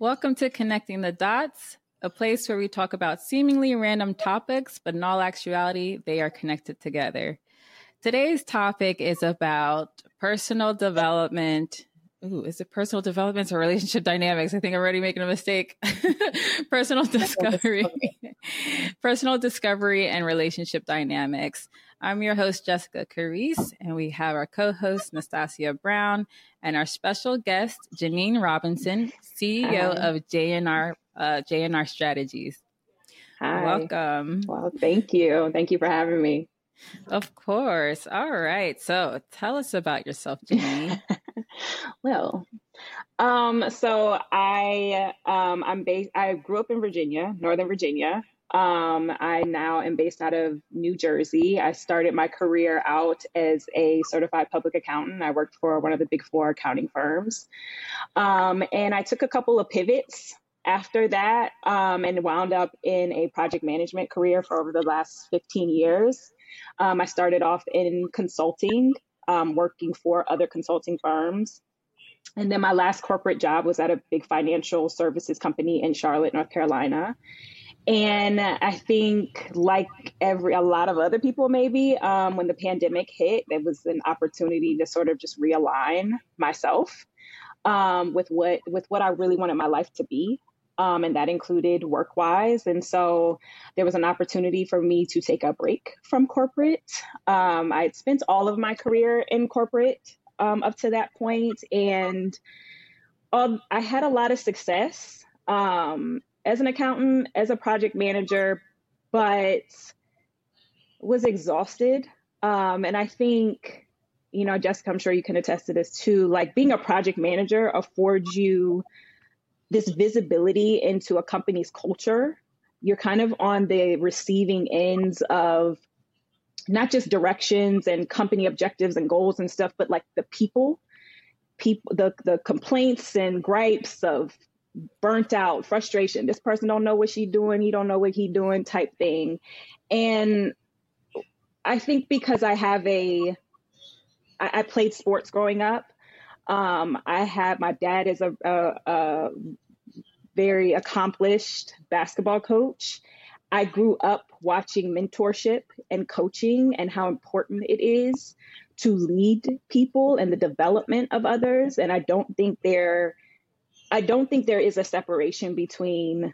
Welcome to Connecting the Dots, a place where we talk about seemingly random topics, but in all actuality, they are connected together. Today's topic is about personal development. Ooh, is it personal development or relationship dynamics? I think I'm already making a mistake. personal discovery, personal discovery and relationship dynamics. I'm your host, Jessica Carice, and we have our co host, Nastasia Brown, and our special guest, Janene Robinson, CEO Hi. of JNR, uh, JNR Strategies. Hi. Welcome. Well, thank you. Thank you for having me. Of course. All right. So tell us about yourself, Janene. well, um, so I um, I'm based. I grew up in Virginia, Northern Virginia. Um, I now am based out of New Jersey. I started my career out as a certified public accountant. I worked for one of the big four accounting firms. Um, and I took a couple of pivots after that um, and wound up in a project management career for over the last 15 years. Um, I started off in consulting, um, working for other consulting firms. And then my last corporate job was at a big financial services company in Charlotte, North Carolina. And I think, like every a lot of other people, maybe um, when the pandemic hit, there was an opportunity to sort of just realign myself um, with what with what I really wanted my life to be, um, and that included work wise. And so there was an opportunity for me to take a break from corporate. Um, I had spent all of my career in corporate um, up to that point, and I had a lot of success. Um, as an accountant, as a project manager, but was exhausted. Um, and I think, you know, Jessica, I'm sure you can attest to this too. Like being a project manager affords you this visibility into a company's culture. You're kind of on the receiving ends of not just directions and company objectives and goals and stuff, but like the people, people, the the complaints and gripes of burnt out, frustration. This person don't know what she doing, he don't know what he doing type thing. And I think because I have a I, I played sports growing up. Um, I have my dad is a, a, a very accomplished basketball coach. I grew up watching mentorship and coaching and how important it is to lead people and the development of others. And I don't think they're I don't think there is a separation between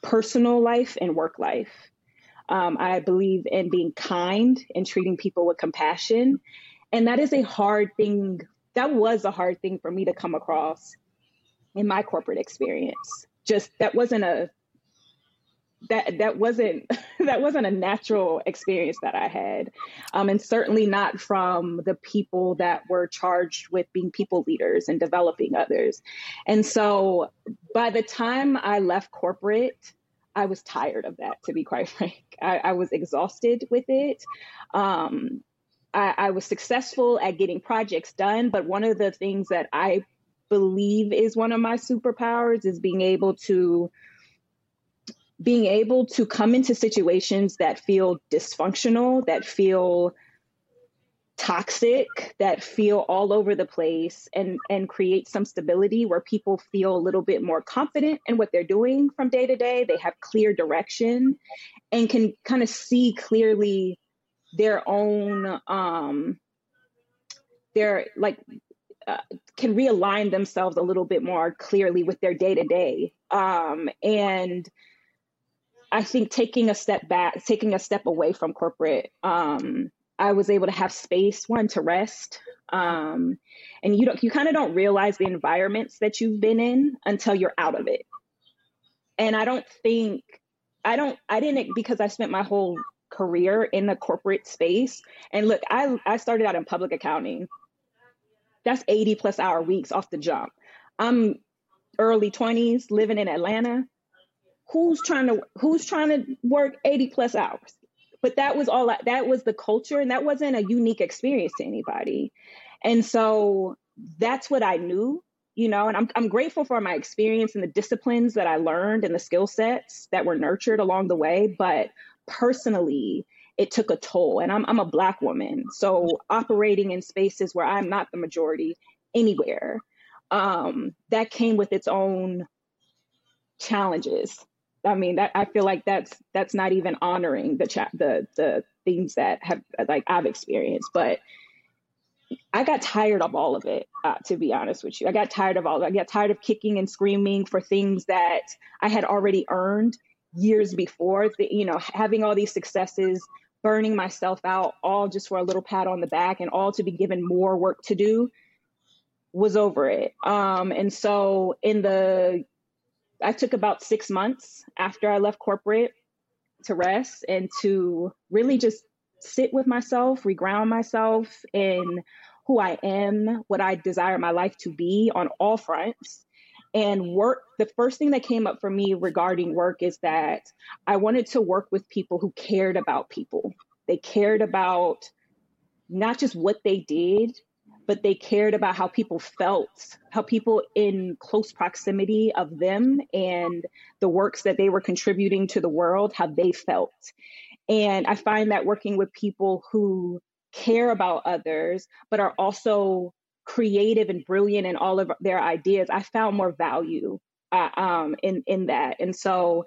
personal life and work life. Um, I believe in being kind and treating people with compassion. And that is a hard thing. That was a hard thing for me to come across in my corporate experience. Just that wasn't a that that wasn't that wasn't a natural experience that I had, um, and certainly not from the people that were charged with being people leaders and developing others. And so, by the time I left corporate, I was tired of that. To be quite frank, I, I was exhausted with it. Um, I, I was successful at getting projects done, but one of the things that I believe is one of my superpowers is being able to being able to come into situations that feel dysfunctional, that feel toxic, that feel all over the place and and create some stability where people feel a little bit more confident in what they're doing from day to day. They have clear direction and can kind of see clearly their own um their like uh, can realign themselves a little bit more clearly with their day to day um and I think taking a step back, taking a step away from corporate, um, I was able to have space, one to rest. Um, and you don't, you kind of don't realize the environments that you've been in until you're out of it. And I don't think, I don't, I didn't, because I spent my whole career in the corporate space. And look, I, I started out in public accounting. That's 80 plus hour weeks off the jump. I'm early 20s living in Atlanta who's trying to who's trying to work 80 plus hours but that was all that was the culture and that wasn't a unique experience to anybody and so that's what i knew you know and I'm, I'm grateful for my experience and the disciplines that i learned and the skill sets that were nurtured along the way but personally it took a toll and I'm, I'm a black woman so operating in spaces where i'm not the majority anywhere um, that came with its own challenges. I mean, that I feel like that's that's not even honoring the cha- the the things that have like I've experienced, but I got tired of all of it, uh, to be honest with you. I got tired of all of it. I got tired of kicking and screaming for things that I had already earned years before. The, you know, having all these successes, burning myself out, all just for a little pat on the back and all to be given more work to do was over it. Um, and so in the, I took about six months after I left corporate to rest and to really just sit with myself, reground myself in who I am, what I desire my life to be on all fronts. And work, the first thing that came up for me regarding work is that I wanted to work with people who cared about people. They cared about not just what they did, but they cared about how people felt, how people in close proximity of them and the works that they were contributing to the world, how they felt. And I find that working with people who care about others, but are also creative and brilliant in all of their ideas, I found more value uh, um, in in that. And so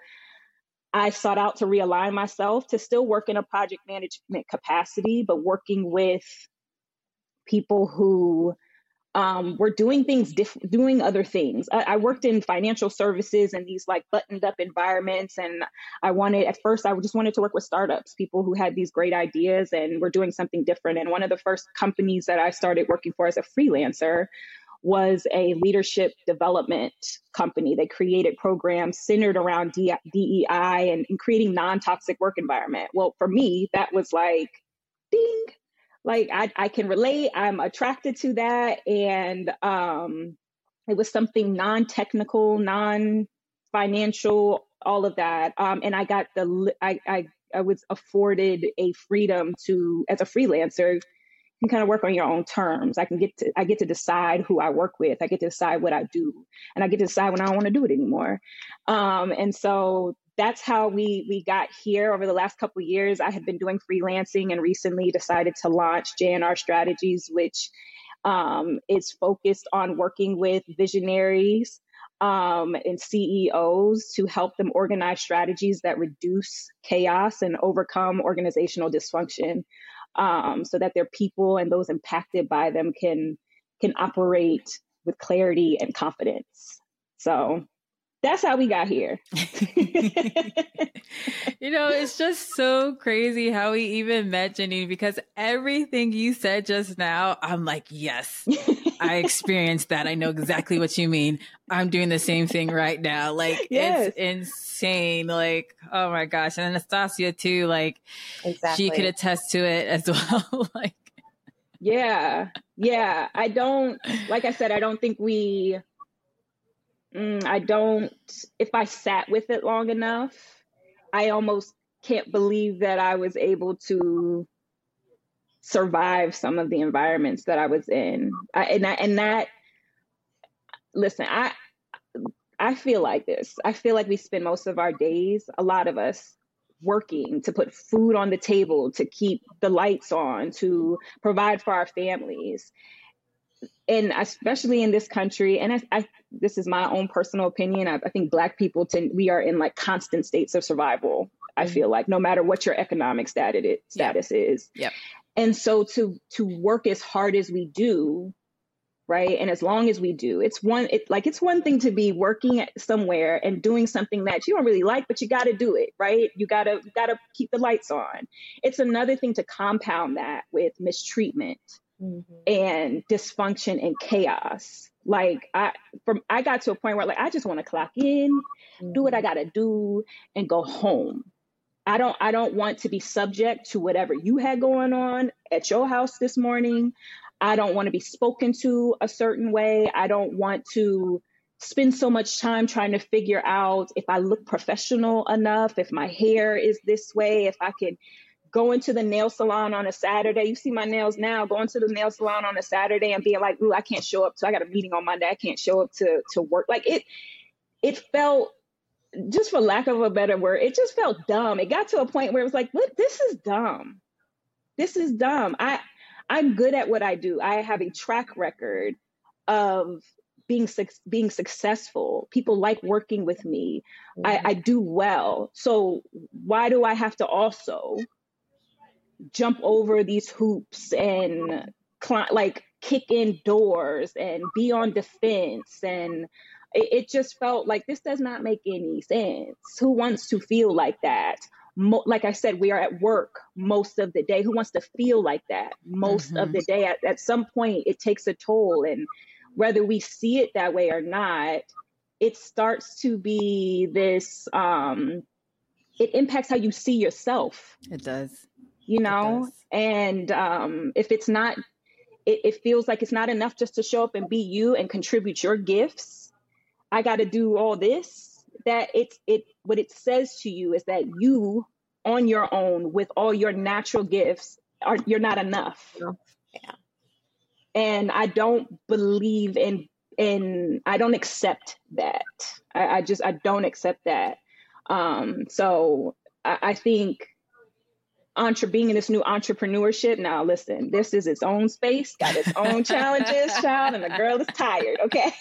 I sought out to realign myself to still work in a project management capacity, but working with people who um, were doing things, diff- doing other things. I, I, worked in financial services and these like buttoned up environments. And I wanted, at first, I just wanted to work with startups, people who had these great ideas and were doing something different. And one of the first companies that I started working for as a freelancer was a leadership development company. They created programs centered around DEI and, and creating non toxic work environment. Well, for me, that was like, ding, like I, I can relate. I'm attracted to that. And um, it was something non-technical, non-financial, all of that. Um, and I got the, I, I, I was afforded a freedom to, as a freelancer, you can kind of work on your own terms. I can get to, I get to decide who I work with. I get to decide what I do, and I get to decide when I don't want to do it anymore. Um, and so that's how we we got here over the last couple years. I have been doing freelancing and recently decided to launch JNR Strategies, which um, is focused on working with visionaries um, and CEOs to help them organize strategies that reduce chaos and overcome organizational dysfunction, um, so that their people and those impacted by them can can operate with clarity and confidence. So that's how we got here. you know, it's just so crazy how we even met Janene because everything you said just now, I'm like, yes, I experienced that. I know exactly what you mean. I'm doing the same thing right now. Like, yes. it's insane. Like, oh my gosh. And Anastasia, too, like, exactly. she could attest to it as well. like, yeah, yeah. I don't, like I said, I don't think we, mm, I don't, if I sat with it long enough, I almost can't believe that I was able to survive some of the environments that I was in. I, and I, and that, listen, I, I feel like this. I feel like we spend most of our days, a lot of us, working to put food on the table, to keep the lights on, to provide for our families and especially in this country, and I, I, this is my own personal opinion. I, I think Black people tend we are in like constant states of survival. I mm-hmm. feel like no matter what your economic status it, status yep. is, yep. and so to to work as hard as we do, right, and as long as we do, it's one it like it's one thing to be working somewhere and doing something that you don't really like, but you got to do it, right? You gotta you gotta keep the lights on. It's another thing to compound that with mistreatment mm-hmm. and dysfunction and chaos. Like I from I got to a point where like I just want to clock in, mm-hmm. do what I mm-hmm. gotta do, and go home. I don't I don't want to be subject to whatever you had going on at your house this morning. I don't want to be spoken to a certain way. I don't want to spend so much time trying to figure out if I look professional enough, if my hair is this way, if I can going to the nail salon on a Saturday. You see my nails now, going to the nail salon on a Saturday and being like, ooh, I can't show up. So I got a meeting on Monday. I can't show up to to work. Like it it felt just for lack of a better word, it just felt dumb. It got to a point where it was like, look, this is dumb. This is dumb. I I'm good at what I do. I have a track record of being being successful. People like working with me. Mm-hmm. I, I do well. So why do I have to also jump over these hoops and like kick in doors and be on defense and it, it, just felt like this does not make any sense. Who wants to feel like that? Mo- like i said we are at work most of the day. Who wants to feel like that most mm-hmm. of the day? At, at some point it takes a toll and whether we see it that way or not it starts to be this um it impacts how you see yourself. It does you know and um if it's not it, it feels like it's not enough just to show up and be you and contribute your gifts. I got to do all this. That it's it what it says to you is that you on your own with all your natural gifts are you're not enough. Yeah. And i don't believe in in i don't accept that. I, I just i don't accept that. Um so I, I think entre being in this new entrepreneurship. Now, listen, this is its own space, got its own challenges, child, and the girl is tired. Okay,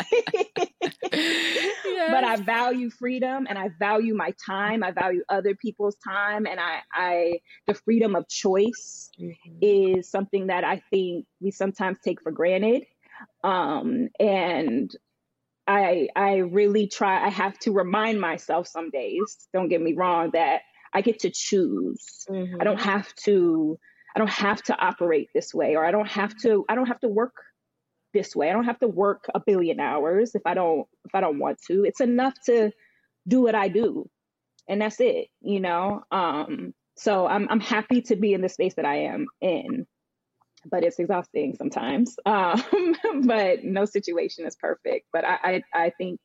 yes. but I value freedom, and I value my time. I value other people's time, and I, I the freedom of choice mm-hmm. is something that I think we sometimes take for granted. Um, and I I really try. I have to remind myself some days. Don't get me wrong that I get to choose. Mm-hmm. I don't mm-hmm. have to I don't have to operate this way or I don't have to I don't have to work this way. I don't have to work a billion hours if I don't if I don't want to. It's enough to do what I do. And that's it, you know. Um so I'm I'm happy to be in the space that I am in. But it's exhausting sometimes. Um, but no situation is perfect. But I I, I think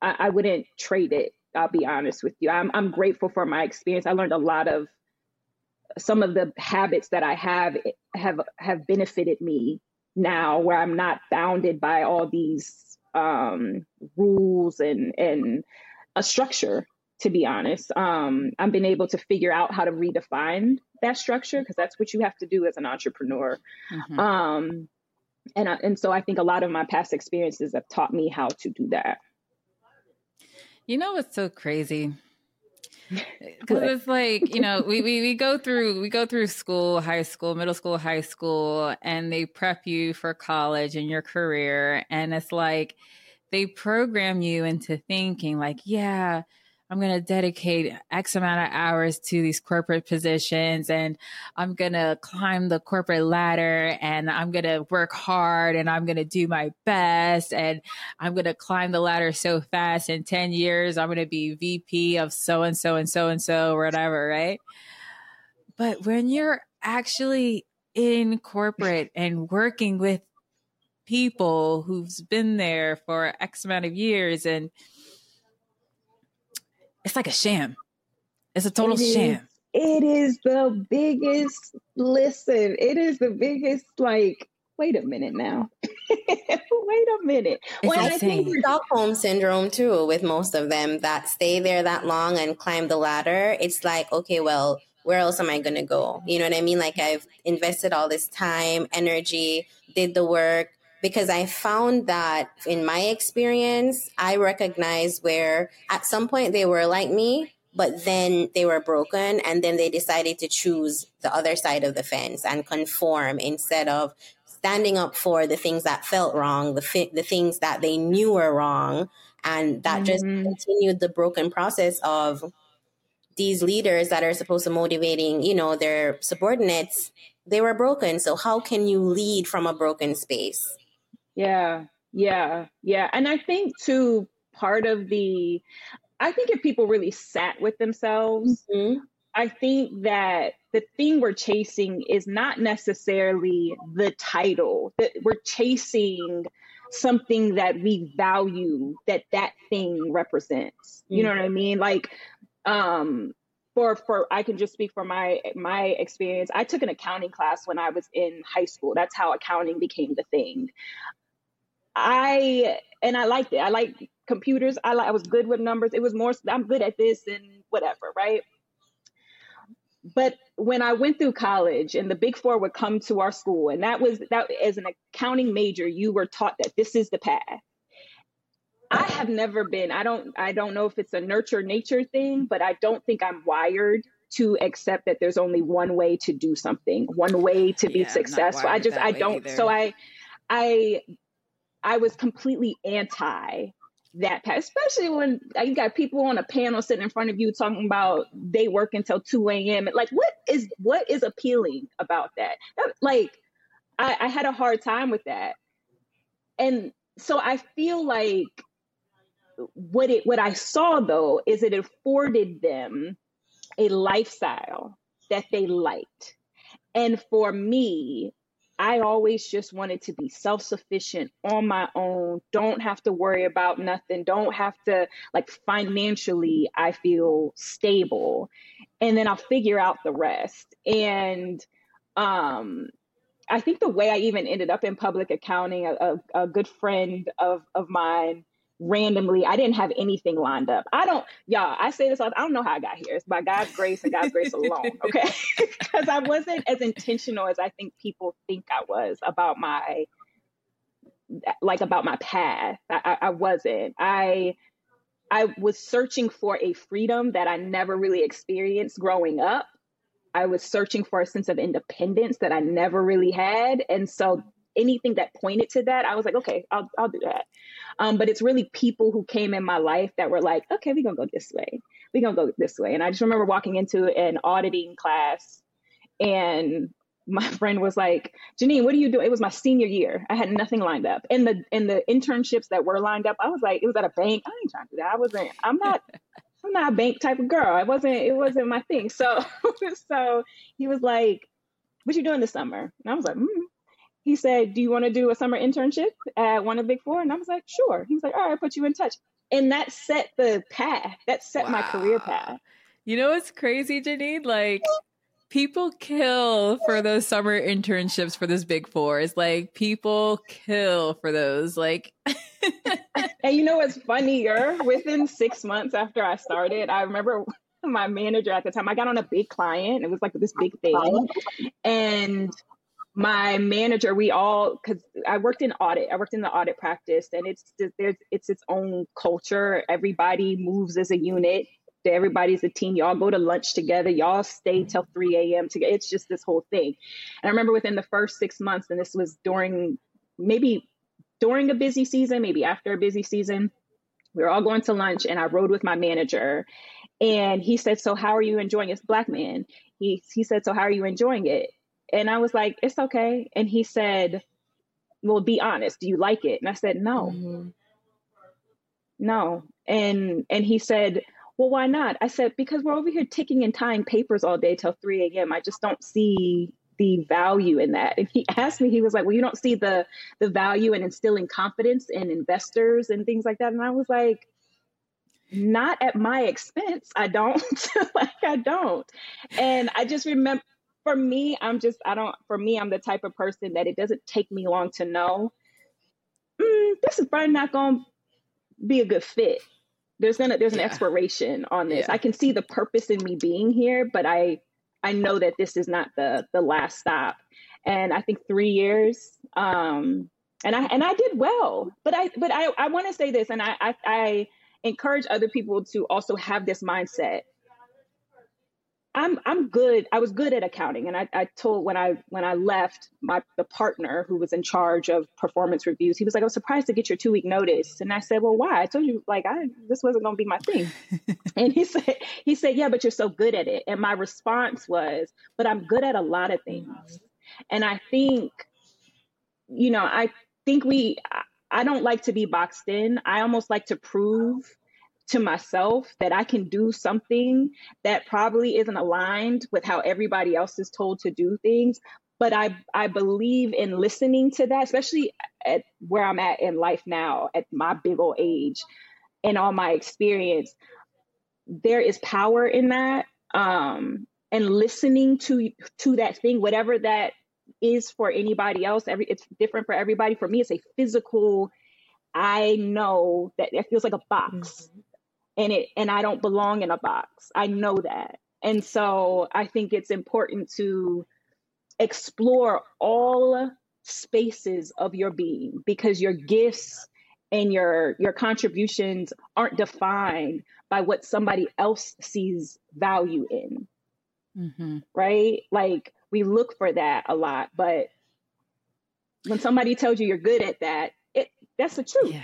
I, I wouldn't trade it I'll be honest with you. I'm I'm grateful for my experience. I learned a lot of some of the habits that I have have have benefited me now where I'm not bounded by all these um, rules and and a structure to be honest. Um, I've been able to figure out how to redefine that structure because that's what you have to do as an entrepreneur. Mm-hmm. Um, and I, and so I think a lot of my past experiences have taught me how to do that. You know what's so crazy? Because it's like, you know, we, we, we go through we go through school, high school, middle school, high school, and they prep you for college and your career. And it's like they program you into thinking like, yeah, I'm going to dedicate X amount of hours to these corporate positions and I'm going to climb the corporate ladder and I'm going to work hard and I'm going to do my best and I'm going to climb the ladder so fast in 10 years. I'm going to be VP of so and so and so and so, whatever, right? But when you're actually in corporate and working with people who've been there for X amount of years and it's like a sham. It's a total it sham. It is the biggest, listen, it is the biggest, like, wait a minute now. wait a minute. Well, I think Stockholm syndrome too, with most of them that stay there that long and climb the ladder. It's like, okay, well, where else am I going to go? You know what I mean? Like I've invested all this time, energy, did the work, because I found that in my experience, I recognized where at some point they were like me, but then they were broken and then they decided to choose the other side of the fence and conform instead of standing up for the things that felt wrong, the fi- the things that they knew were wrong, and that mm-hmm. just continued the broken process of these leaders that are supposed to motivating, you know, their subordinates. They were broken. So how can you lead from a broken space? Yeah, yeah, yeah. And I think too, part of the, I think if people really sat with themselves, mm-hmm. I think that the thing we're chasing is not necessarily the title, that we're chasing something that we value that that thing represents. You know mm-hmm. what I mean? Like, um, for for I can just speak for my my experience. I took an accounting class when I was in high school. That's how accounting became the thing. I and I liked it. I like computers. I like I was good with numbers. It was more I'm good at this and whatever, right? But when I went through college and the big four would come to our school, and that was that as an accounting major, you were taught that this is the path. I have never been. I don't. I don't know if it's a nurture nature thing, but I don't think I'm wired to accept that there's only one way to do something, one way to be successful. I just. I don't. Either. So I. I. I was completely anti that path, especially when uh, you got people on a panel sitting in front of you talking about they work until 2 a.m. Like, what is what is appealing about that? Like, I, I had a hard time with that. And so I feel like what it what I saw though is it afforded them a lifestyle that they liked. And for me, I always just wanted to be self sufficient on my own, don't have to worry about nothing, don't have to, like, financially, I feel stable. And then I'll figure out the rest. And, um, I think the way I even ended up in public accounting, a, a, a good friend of, of mine randomly. I didn't have anything lined up. I don't, y'all, I say this, I don't know how I got here. It's by God's grace and God's grace alone, okay? Because I wasn't as intentional as I think people think I was about my, like about my path. I, I wasn't. I, I was searching for a freedom that I never really experienced growing up. I was searching for a sense of independence that I never really had. And so anything that pointed to that, I was like, okay, I'll, I'll do that. Um, but it's really people who came in my life that were like, okay, we're going to go this way. We're going to go this way. And I just remember walking into an auditing class and my friend was like, Janene, what do you do? It was my senior year. I had nothing lined up. And the and the internships that were lined up, I was like, it was at a bank. I ain't trying to do that. I wasn't, I'm not I'm not a bank type of girl. It wasn't it wasn't my thing. So so he was like, What you doing this summer? And I was like, mm, he said, Do you want to do a summer internship at one of the big four? And I was like, Sure. He was like, All right, I'll put you in touch. And that set the path, that set wow. my career path. You know what's crazy, Janene? Like, people kill for those summer internships for this big four. It's like people kill for those. Like, and you know what's funnier? Within six months after I started, I remember my manager at the time, I got on a big client. It was like this big thing. And my manager, we all because I worked in audit. I worked in the audit practice, and it's there's it's its own culture. Everybody moves as a unit. Everybody's a team. Y'all go to lunch together. Y'all stay till 3 a.m. together. It's just this whole thing. And I remember within the first six months, and this was during maybe during a busy season, maybe after a busy season, we were all going to lunch, and I rode with my manager. And he said, "So how are you enjoying it?" Black man. He he said, "So how are you enjoying it?" And I was like, it's okay. And he said, well, be honest. Do you like it? And I said, no, mm-hmm. no. And, and he said, well, why not? I said, because we're over here ticking and tying papers all day till 3 a.m. I just don't see the value in that. And he asked me, he was like, well, you don't see the, the value in instilling confidence in investors and things like that. And I was like, not at my expense. I don't like I don't. And I just remember for me, I'm just, I don't, for me, I'm the type of person that it doesn't take me long to know mm, this is probably not going to be a good fit. There's gonna, there's an yeah. expiration on this. Yeah. I can see the purpose in me being here, but I, I know that this is not the the last stop. And I think three years, um, and I and I did well. But I but I I want to say this, and I, I I encourage other people to also have this mindset I'm I'm good. I was good at accounting, and I, I told when I when I left my the partner who was in charge of performance reviews. He was like, "I was surprised to get your two week notice," and I said, "Well, why? I told you like I this wasn't going to be my thing." and he said he said, "Yeah, but you're so good at it." And my response was, "But I'm good at a lot of things," and I think, you know, I think we. I don't like to be boxed in. I almost like to prove to myself that I can do something that probably isn't aligned with how everybody else is told to do things. But I, I believe in listening to that, especially at where I'm at in life now, at my big old age and all my experience. There is power in that. Um, and listening to to that thing, whatever that is for anybody else, every it's different for everybody. For me, it's a physical I know that it feels like a box. Mm-hmm and it and I don't belong in a box. I know that. And so I think it's important to explore all spaces of your being because your gifts and your your contributions aren't defined by what somebody else sees value in mm-hmm. right like we look for that a lot but when somebody tells you you're good at that it that's the truth yeah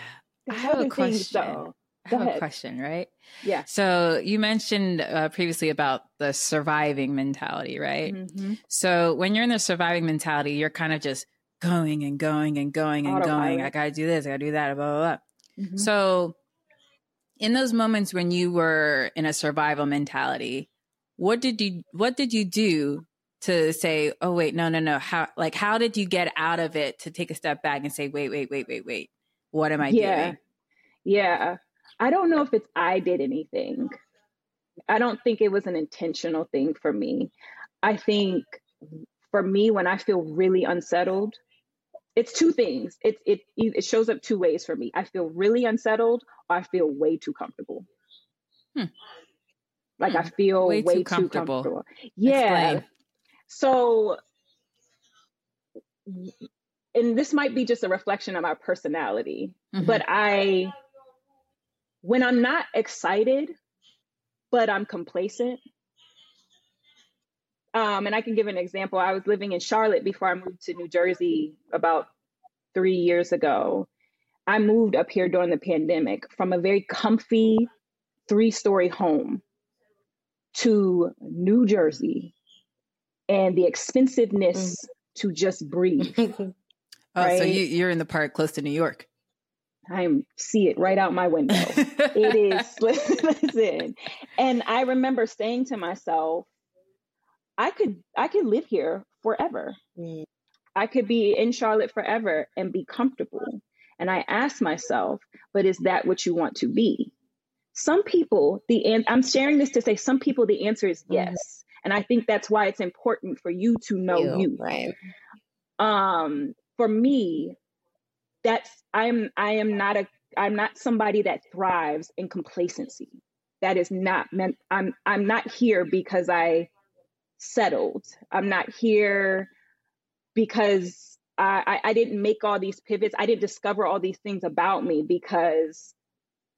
i have a question I have a question, right? Yeah. So you mentioned uh, previously about the surviving mentality, right? Mm-hmm. So when you're in the surviving mentality, you're kind of just going and going and going and going. I gotta do this, I gotta do that, blah, blah, blah. Mm-hmm. So in those moments when you were in a survival mentality, what did you what did you do to say, oh wait, no, no, no. How like how did you get out of it to take a step back and say, wait, wait, wait, wait, wait. What am I yeah. doing? Yeah. I don't know if it's I did anything. I don't think it was an intentional thing for me. I think for me, when I feel really unsettled, it's two things. It it it shows up two ways for me. I feel really unsettled, or I feel way too comfortable. Hmm. Like hmm. I feel way, way too, comfortable. comfortable. Yeah. Explain. So, and this might be just a reflection of my personality, mm-hmm. but I, when I'm not excited, but I'm complacent, um, and I can give an example. I was living in Charlotte before I moved to New Jersey about three years ago. I moved up here during the pandemic from a very comfy three story home to New Jersey and the expensiveness mm. to just breathe. oh, right? so you, are in the part close to New York. I see it right out my window. it is listen, and I remember saying to myself, I could I could live here forever. Mm. I could be in Charlotte forever and be comfortable. And I asked myself, but is that what you want to be? Some people, the and I'm sharing this to say some people the answer is mm-hmm. yes. Mm. And I think that's why it's important for you to know you. you. Right. Um, for me, that's I'm I am not a I'm not somebody that thrives in complacency. That is not meant I'm I'm not here because I settled. I'm not here because I, I, didn't make all these pivots. I didn't discover all these things about me because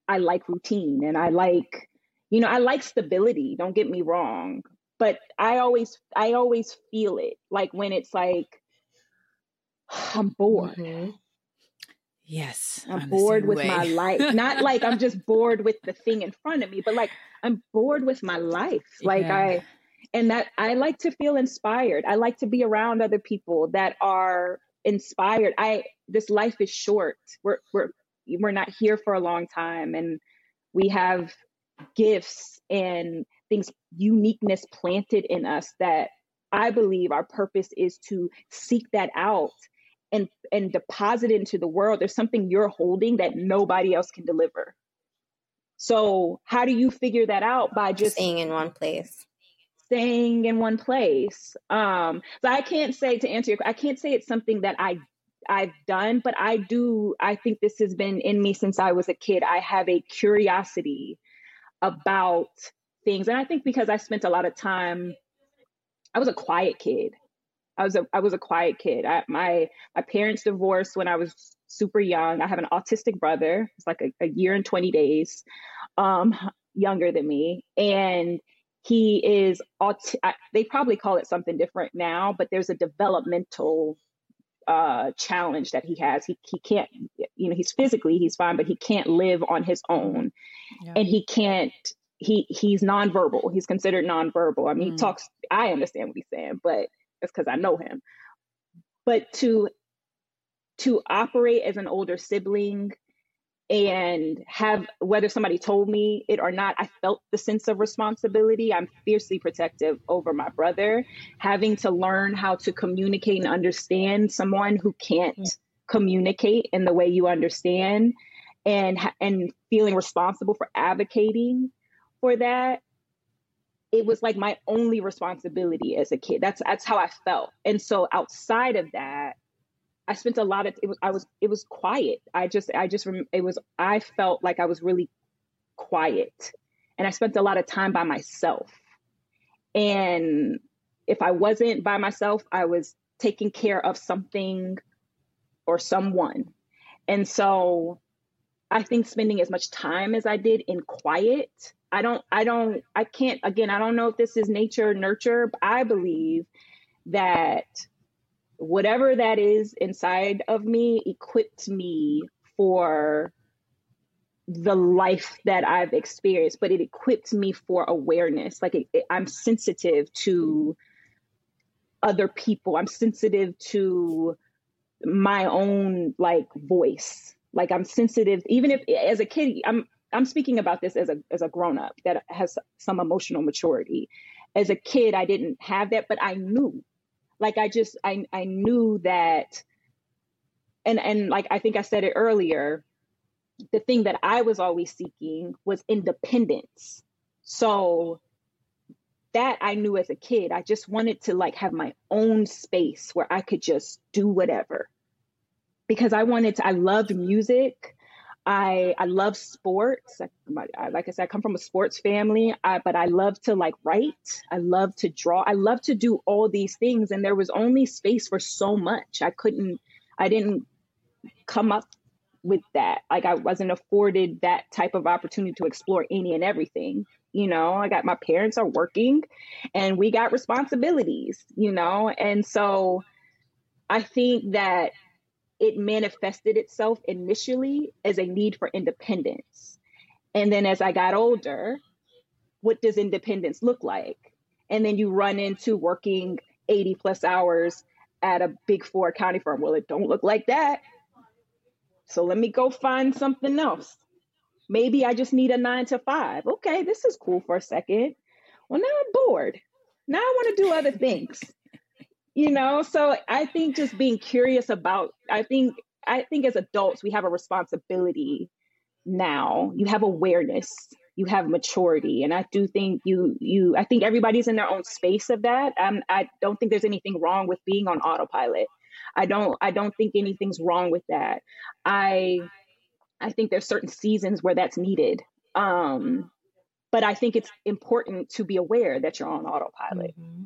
I like routine and I like, you know, I like stability. Don't get me wrong. But I always, I always feel it like when it's like, I'm bored. Mm-hmm. Yes. I'm, I'm bored with way. my life. Not like I'm just bored with the thing in front of me, but like I'm bored with my life. Like yeah. I and that I like to feel inspired. I like to be around other people that are inspired. I this life is short. We're we're we're not here for a long time and we have gifts and things uniqueness planted in us that I believe our purpose is to seek that out and and deposit into the world. There's something you're holding that nobody else can deliver. So how do you figure that out by just staying in one place? staying in one place. Um, so I can't say to answer your, I can't say it's something that I I've done, but I do. I think this has been in me since I was a kid. I have a curiosity about things, and I think because I spent a lot of time, I was a quiet kid. I was a I was a quiet kid. I, my my parents divorced when I was super young. I have an autistic brother. It's like a, a year and twenty days um, younger than me, and he is aut- they probably call it something different now but there's a developmental uh, challenge that he has he, he can't you know he's physically he's fine but he can't live on his own yeah. and he can't he he's nonverbal he's considered nonverbal i mean mm. he talks i understand what he's saying but it's because i know him. But to to operate as an older sibling and have whether somebody told me it or not i felt the sense of responsibility. I'm fiercely protective over my brother. Having to learn how to communicate and understand someone who can't mm-hmm. communicate in the way you understand and and feeling responsible for advocating for that it was like my only responsibility as a kid that's that's how i felt and so outside of that I spent a lot of it was I was it was quiet. I just I just it was I felt like I was really quiet, and I spent a lot of time by myself. And if I wasn't by myself, I was taking care of something or someone. And so I think spending as much time as I did in quiet, I don't, I don't, I can't, again, I don't know if this is nature, or nurture, but I believe that whatever that is inside of me equipped me for the life that I've experienced, but it equipped me for awareness. Like it, it, I'm sensitive to other people. I'm sensitive to my own like voice. Like I'm sensitive, even if as a kid, I'm I'm speaking about this as a as a grown up that has some emotional maturity. As a kid, I didn't have that, but I knew. Like I just I I knew that and and like I think I said it earlier, the thing that I was always seeking was independence. So that I knew as a kid. I just wanted to like have my own space where I could just do whatever. Because I wanted to I loved music. I I love sports. I, like I said, I come from a sports family, I, but I love to like write. I love to draw. I love to do all these things, and there was only space for so much. I couldn't. I didn't come up with that. Like I wasn't afforded that type of opportunity to explore any and everything. You know, I got my parents are working and we got responsibilities, you know, and so I think that it manifested itself initially as a need for independence. And then as I got older, what does independence look like? And then you run into working 80 plus hours at a big four accounting firm. Well, it don't look like that. So let me go find something else. Maybe I just need a nine to five. Okay, this is cool for a second. Well, now I'm bored. Now I want to do other things. You know, so I think just being curious about, I think, I think as adults, we have a responsibility now. You have awareness, you have maturity. And I do think you, you, I think everybody's in their own space of that. Um, I don't think there's anything wrong with being on autopilot. I don't I don't think anything's wrong with that. I I think there's certain seasons where that's needed. Um, but I think it's important to be aware that you're on autopilot. Mm-hmm.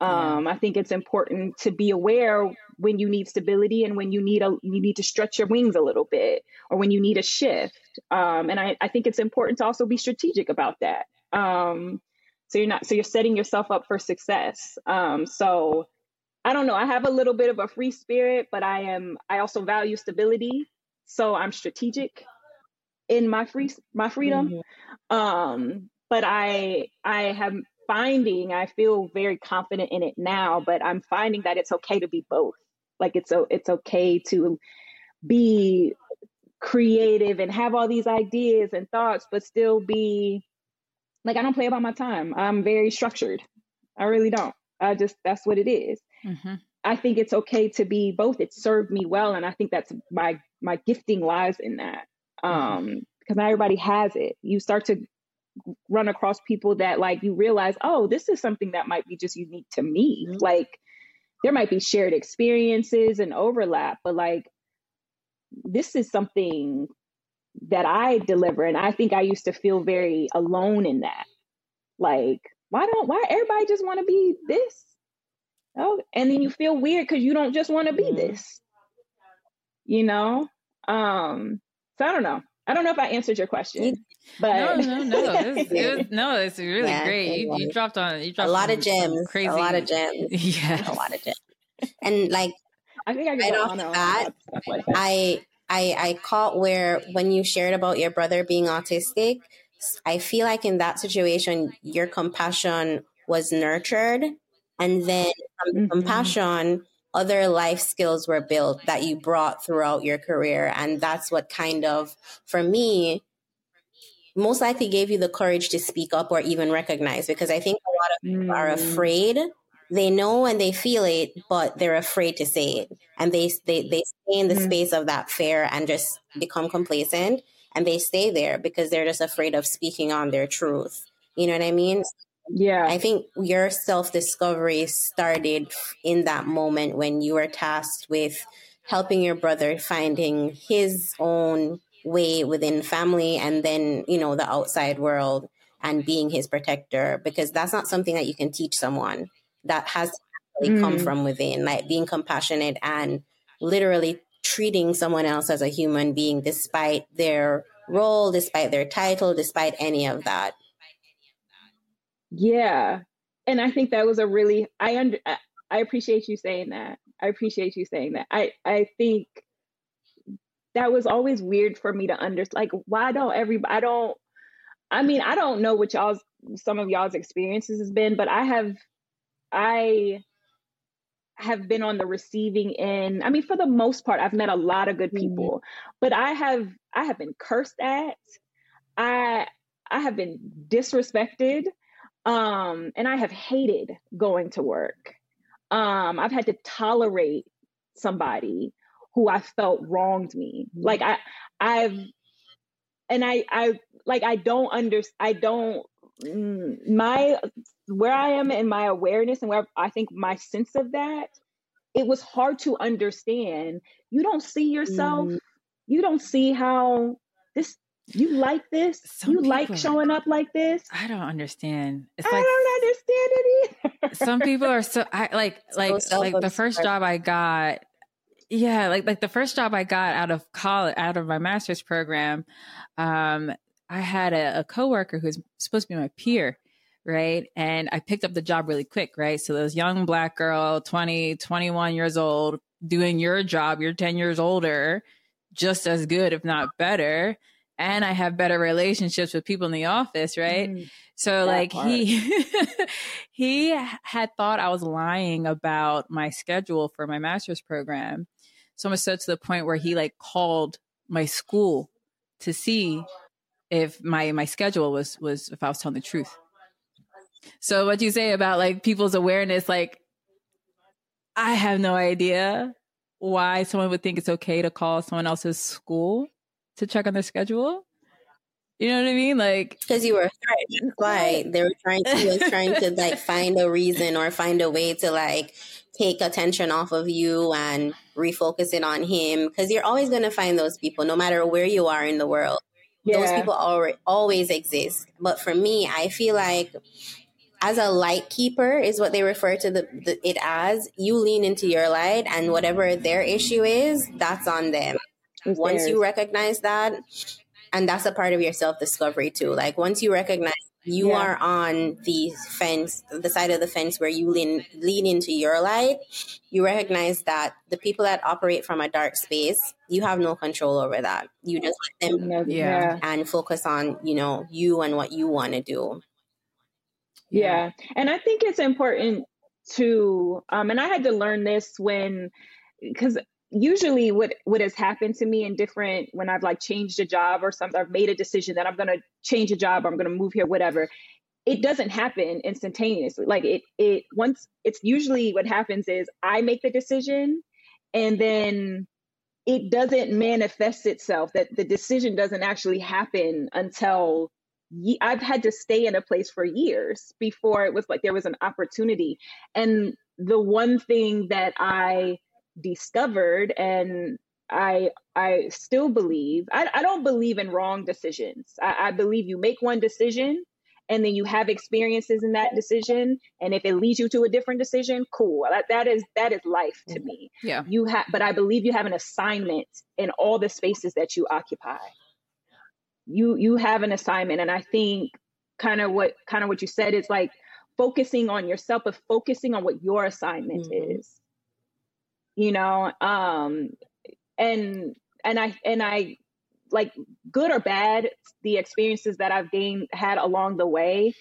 Um, I think it's important to be aware when you need stability and when you need a you need to stretch your wings a little bit or when you need a shift. Um, and I, I think it's important to also be strategic about that. Um, so you're not so you're setting yourself up for success. Um, so I don't know. I have a little bit of a free spirit, but I am I also value stability. So I'm strategic in my free my freedom. Mm-hmm. Um, but I I am finding I feel very confident in it now, but I'm finding that it's okay to be both. Like it's it's okay to be creative and have all these ideas and thoughts, but still be like I don't play about my time. I'm very structured. I really don't. I just that's what it is. Mm-hmm. I think it's okay to be both. It served me well, and I think that's my my gifting lies in that. Mm-hmm. Um, because not everybody has it. You start to run across people that like you realize, oh, this is something that might be just unique to me. Mm-hmm. Like there might be shared experiences and overlap, but like this is something that I deliver, and I think I used to feel very alone in that. Like, why don't why everybody just want to be this? Oh, and then you feel weird because you don't just want to be this. You know? Um, so I don't know. I don't know if I answered your question, but no, no, no, it was, it was, no, it's really yeah, great. You, you, dropped on, you dropped a lot of gems, crazy, a lot of gems, yeah, a lot of gems. And like, I think I right off that, like that, I, I, I caught where when you shared about your brother being autistic, I feel like in that situation, your compassion was nurtured and then from the mm-hmm. compassion, other life skills were built that you brought throughout your career. And that's what kind of, for me, most likely gave you the courage to speak up or even recognize because I think a lot of people mm. are afraid. They know and they feel it, but they're afraid to say it. And they they, they stay in the mm. space of that fear and just become complacent and they stay there because they're just afraid of speaking on their truth. You know what I mean? Yeah. I think your self discovery started in that moment when you were tasked with helping your brother finding his own way within family and then, you know, the outside world and being his protector because that's not something that you can teach someone that has mm. come from within, like being compassionate and literally treating someone else as a human being despite their role, despite their title, despite any of that. Yeah. And I think that was a really I under I appreciate you saying that. I appreciate you saying that. I I think that was always weird for me to understand like why don't everybody I don't I mean, I don't know what y'all's some of y'all's experiences has been, but I have I have been on the receiving end. I mean, for the most part, I've met a lot of good mm-hmm. people, mm-hmm. but I have I have been cursed at. I I have been disrespected. Um, and I have hated going to work. Um, I've had to tolerate somebody who I felt wronged me. Like I I've and I I like I don't under I don't mm, my where I am in my awareness and where I think my sense of that, it was hard to understand. You don't see yourself. Mm. You don't see how this. You like this. Some you like showing up like this. I don't understand. It's I like, don't understand it either. some people are so I like like so like the first job I got. Yeah, like like the first job I got out of college, out of my master's program, um, I had a, a coworker who's supposed to be my peer, right? And I picked up the job really quick, right? So this young black girl, 20, 21 years old, doing your job, you're 10 years older, just as good, if not better. And I have better relationships with people in the office, right? Mm, so like part. he he had thought I was lying about my schedule for my master's program. So much so to the point where he like called my school to see if my my schedule was was if I was telling the truth. So what do you say about like people's awareness, like I have no idea why someone would think it's okay to call someone else's school to check on their schedule. You know what I mean? Like because you were threatened. They were trying to was trying to like find a reason or find a way to like take attention off of you and refocus it on him. Because you're always gonna find those people, no matter where you are in the world. Yeah. Those people always exist. But for me, I feel like as a light keeper is what they refer to the, the, it as you lean into your light and whatever their issue is that's on them it's once theirs. you recognize that and that's a part of your self-discovery too like once you recognize you yeah. are on the fence the side of the fence where you lean lean into your light you recognize that the people that operate from a dark space you have no control over that you just let them yeah. and focus on you know you and what you want to do yeah. And I think it's important to, um, and I had to learn this when, because usually what what has happened to me in different when I've like changed a job or something, I've made a decision that I'm gonna change a job, or I'm gonna move here, whatever. It doesn't happen instantaneously. Like it it once it's usually what happens is I make the decision and then it doesn't manifest itself that the decision doesn't actually happen until I've had to stay in a place for years before it was like there was an opportunity. And the one thing that I discovered and I I still believe I, I don't believe in wrong decisions. I, I believe you make one decision and then you have experiences in that decision and if it leads you to a different decision cool. That, that is that is life to me. Yeah. You have but i believe you have an assignment in all the spaces that you occupy. You you have an assignment and i think kind of what kind of what you said is like focusing on yourself but focusing on what your assignment mm-hmm. is you know um and and i and i like good or bad the experiences that i've gained had along the way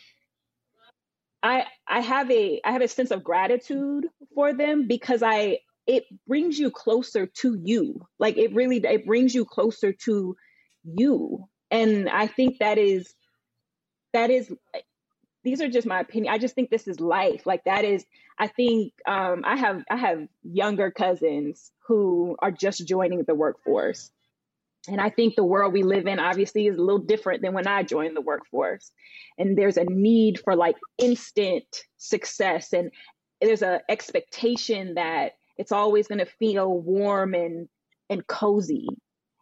i i have a i have a sense of gratitude for them because i it brings you closer to you. Like it really it brings you closer to you. And i think that is that is these are just my opinion. I just think this is life. Like that is i think um, i have i have younger cousins who are just joining the workforce. And i think the world we live in obviously is a little different than when i joined the workforce. And there's a need for like instant success. And there's a expectation that it's always going to feel warm and and cozy.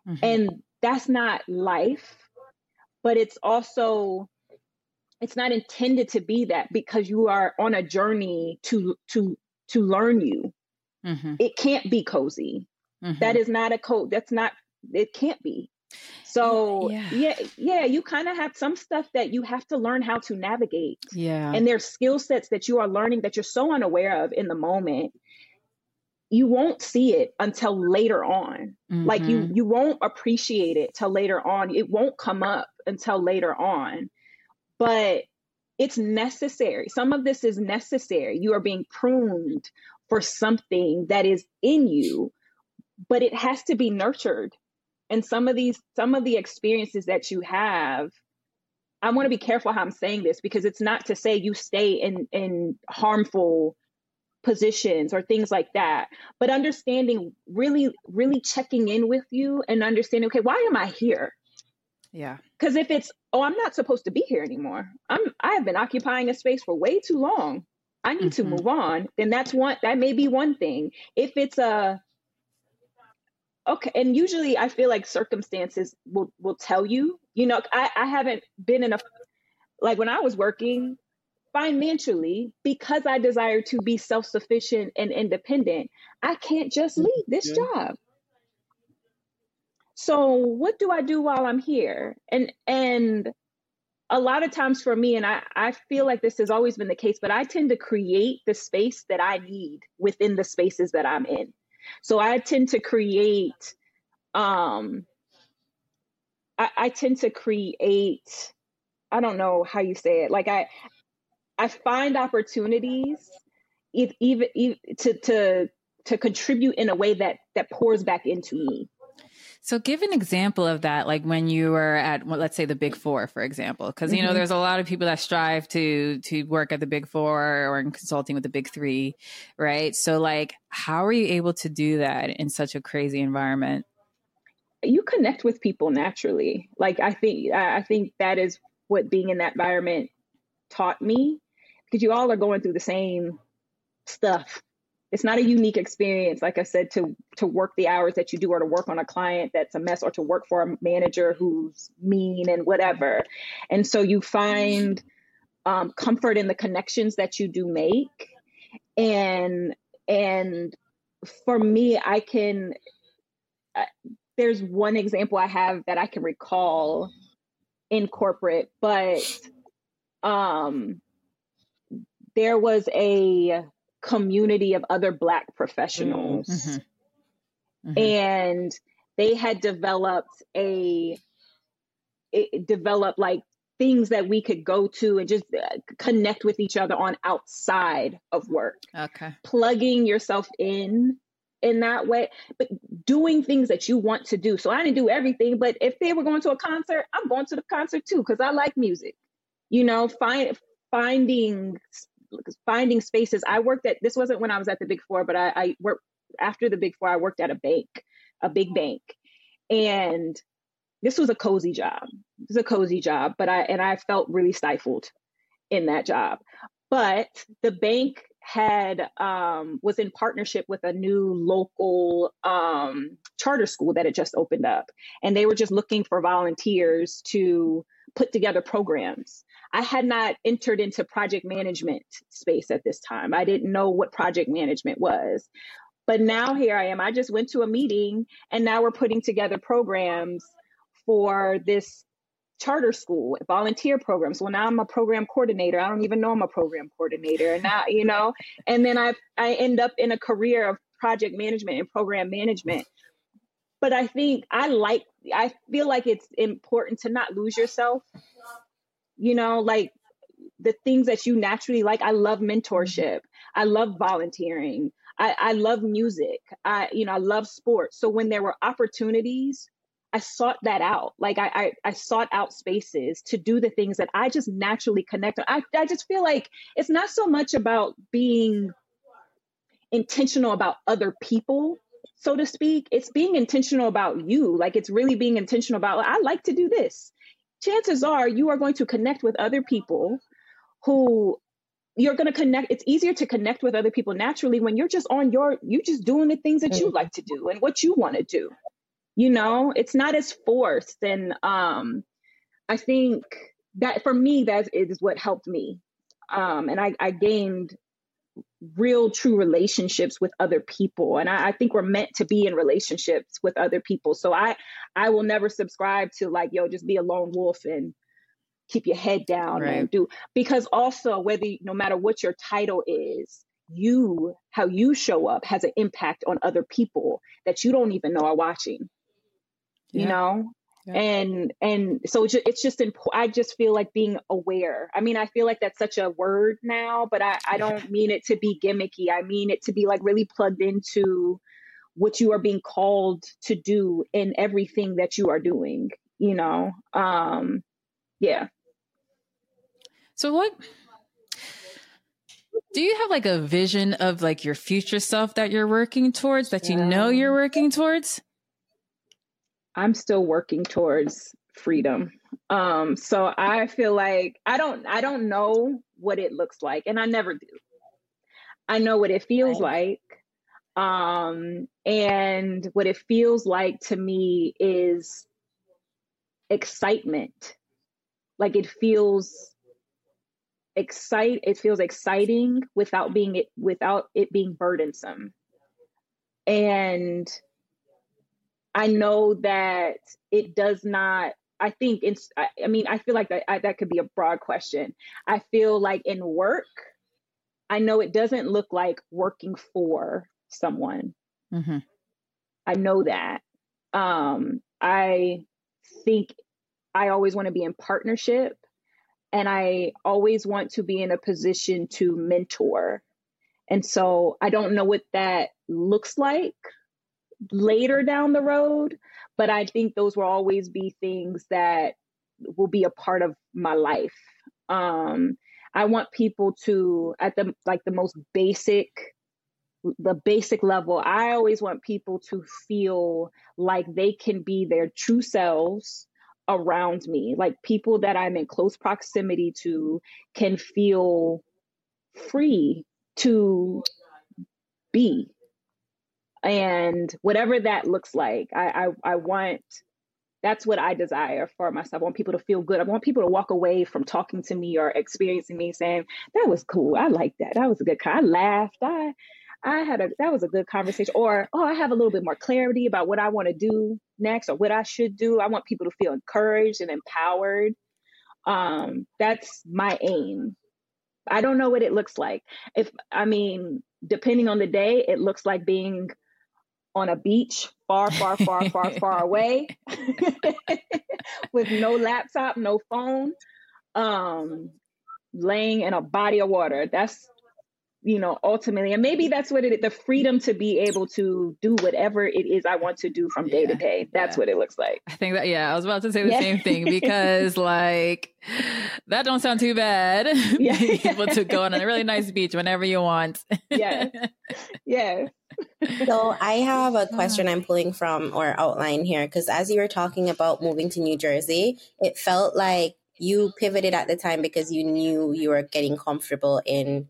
Mm-hmm. and that's not life but it's also it's not intended to be that because you are on a journey to to to learn you mm-hmm. it can't be cozy Mm-hmm. That is not a code. That's not, it can't be. So yeah, yeah, yeah you kind of have some stuff that you have to learn how to navigate. Yeah. And there's skill sets that you are learning that you're so unaware of in the moment. You won't see it until later on. Mm-hmm. Like you mm-hmm. you won't appreciate it till later on. It won't come up until later on. But it's necessary. Some of this is necessary. You are being pruned for something that is in you, but it has to be nurtured and some of these some of the experiences that you have i want to be careful how i'm saying this because it's not to say you stay in in harmful positions or things like that but understanding really really checking in with you and understanding okay why am i here yeah because if it's oh i'm not supposed to be here anymore. I'm i have been occupying a space for way too long. I need mm-hmm. to move on then that's one that may be one thing. If it's a okay and usually i feel like circumstances will will tell you you know i i haven't been in a like when i was working financially because i desire to be self-sufficient and independent i can't just leave this yeah. job so what do i do while i'm here and and a lot of times for me and I, I feel like this has always been the case but i tend to create the space that i need within the spaces that i'm in so I tend to create, um, I, I tend to create, I don't know how you say it. Like I, I find opportunities even, even to, to, to contribute in a way that, that pours back into me. So give an example of that, like when you were at, well, let's say the big four, for example, because, you know, mm-hmm. there's a lot of people that strive to, to work at the big four or in consulting with the big three, right? So like, how are you able to do that in such a crazy environment? You connect with people naturally. Like, I think, I think that is what being in that environment taught me because you all are going through the same stuff it's not a unique experience like i said to to work the hours that you do or to work on a client that's a mess or to work for a manager who's mean and whatever. And so you find um, comfort in the connections that you do make. And and for me i can uh, there's one example i have that i can recall in corporate but um there was a community of other Black professionals. Mm-hmm. Mm-hmm. And they had developed a, developed like things that we could go to and just uh, connect with each other on outside of work. Okay. Plugging yourself in in that way, but doing things that you want to do. So I didn't do everything, but if they were going to a concert, I'm going to the concert too because I like music. You know, find finding finding spaces. I worked at this wasn't when I was at the Big Four, but I, I worked after the Big Four. I worked at a bank, a big bank, and this was a cozy job. It was a cozy job, but I and I felt really stifled in that job. But the bank had um, was in partnership with a new local um, charter school that had just opened up, and they were just looking for volunteers to put together programs I had not entered into project management space at this time. I didn't know what project management was. But now here I am. I just went to a meeting and now we're putting together programs for this charter school volunteer programs well now i'm a program coordinator i don't even know i'm a program coordinator and now you know and then i i end up in a career of project management and program management but i think i like i feel like it's important to not lose yourself you know, like the things that you naturally like. I love mentorship. I love volunteering. I, I love music. I, you know, I love sports. So when there were opportunities, I sought that out. Like I, I, I sought out spaces to do the things that I just naturally connect. I, I just feel like it's not so much about being intentional about other people, so to speak. It's being intentional about you. Like it's really being intentional about, I like to do this chances are you are going to connect with other people who you're going to connect it's easier to connect with other people naturally when you're just on your you're just doing the things that you like to do and what you want to do. You know it's not as forced and um i think that for me that is what helped me. Um and i i gained real true relationships with other people and I, I, think we're meant to be in relationships with other people so i i will never subscribe to like yo just be a lone wolf and keep your head down right. and do because also whether no matter what your title is you how you show up has an impact on other people that you don't even know are watching yeah. you know yeah. and and so it's just important i just feel like being aware. I mean i feel like that's such a word now but i i don't mean it to be gimmicky. I mean it to be like really plugged into what you are being called to do in everything that you are doing you know? Um yeah. So what do you have like a vision of like your future self that you're working towards that you know you're working towards? I'm still working towards freedom. Um so I feel like I don't I don't know what it looks like and I never do. I know what it feels right. like. Um and what it feels like to me is excitement. Like it feels excite it feels exciting without being it without it being burdensome and i know that it does not i think it's i, I mean i feel like that I, that could be a broad question i feel like in work i know it doesn't look like working for someone mm-hmm. i know that um i think i always want to be in partnership and I always want to be in a position to mentor. And so I don't know what that looks like later down the road, but I think those will always be things that will be a part of my life. Um, I want people to at the like the most basic the basic level, I always want people to feel like they can be their true selves around me, like people that I'm in close proximity to, can feel free to be. And whatever that looks like, I, I, I want that's what I desire for myself. I want people to feel good. I want people to walk away from talking to me or experiencing me saying, that was cool. I like that. That was a good I laughed. I I had a that was a good conversation. Or oh, I have a little bit more clarity about what I want to do next or what I should do. I want people to feel encouraged and empowered. Um, that's my aim. I don't know what it looks like. If I mean, depending on the day, it looks like being on a beach far, far, far, far, far away with no laptop, no phone, um, laying in a body of water. That's you know, ultimately, and maybe that's what it the freedom to be able to do whatever it is I want to do from day yeah, to day. That's yeah. what it looks like. I think that, yeah, I was about to say the yeah. same thing because, like, that don't sound too bad. Yeah. Being able to go on a really nice beach whenever you want. yes. Yes. So I have a question I'm pulling from or outline here because as you were talking about moving to New Jersey, it felt like you pivoted at the time because you knew you were getting comfortable in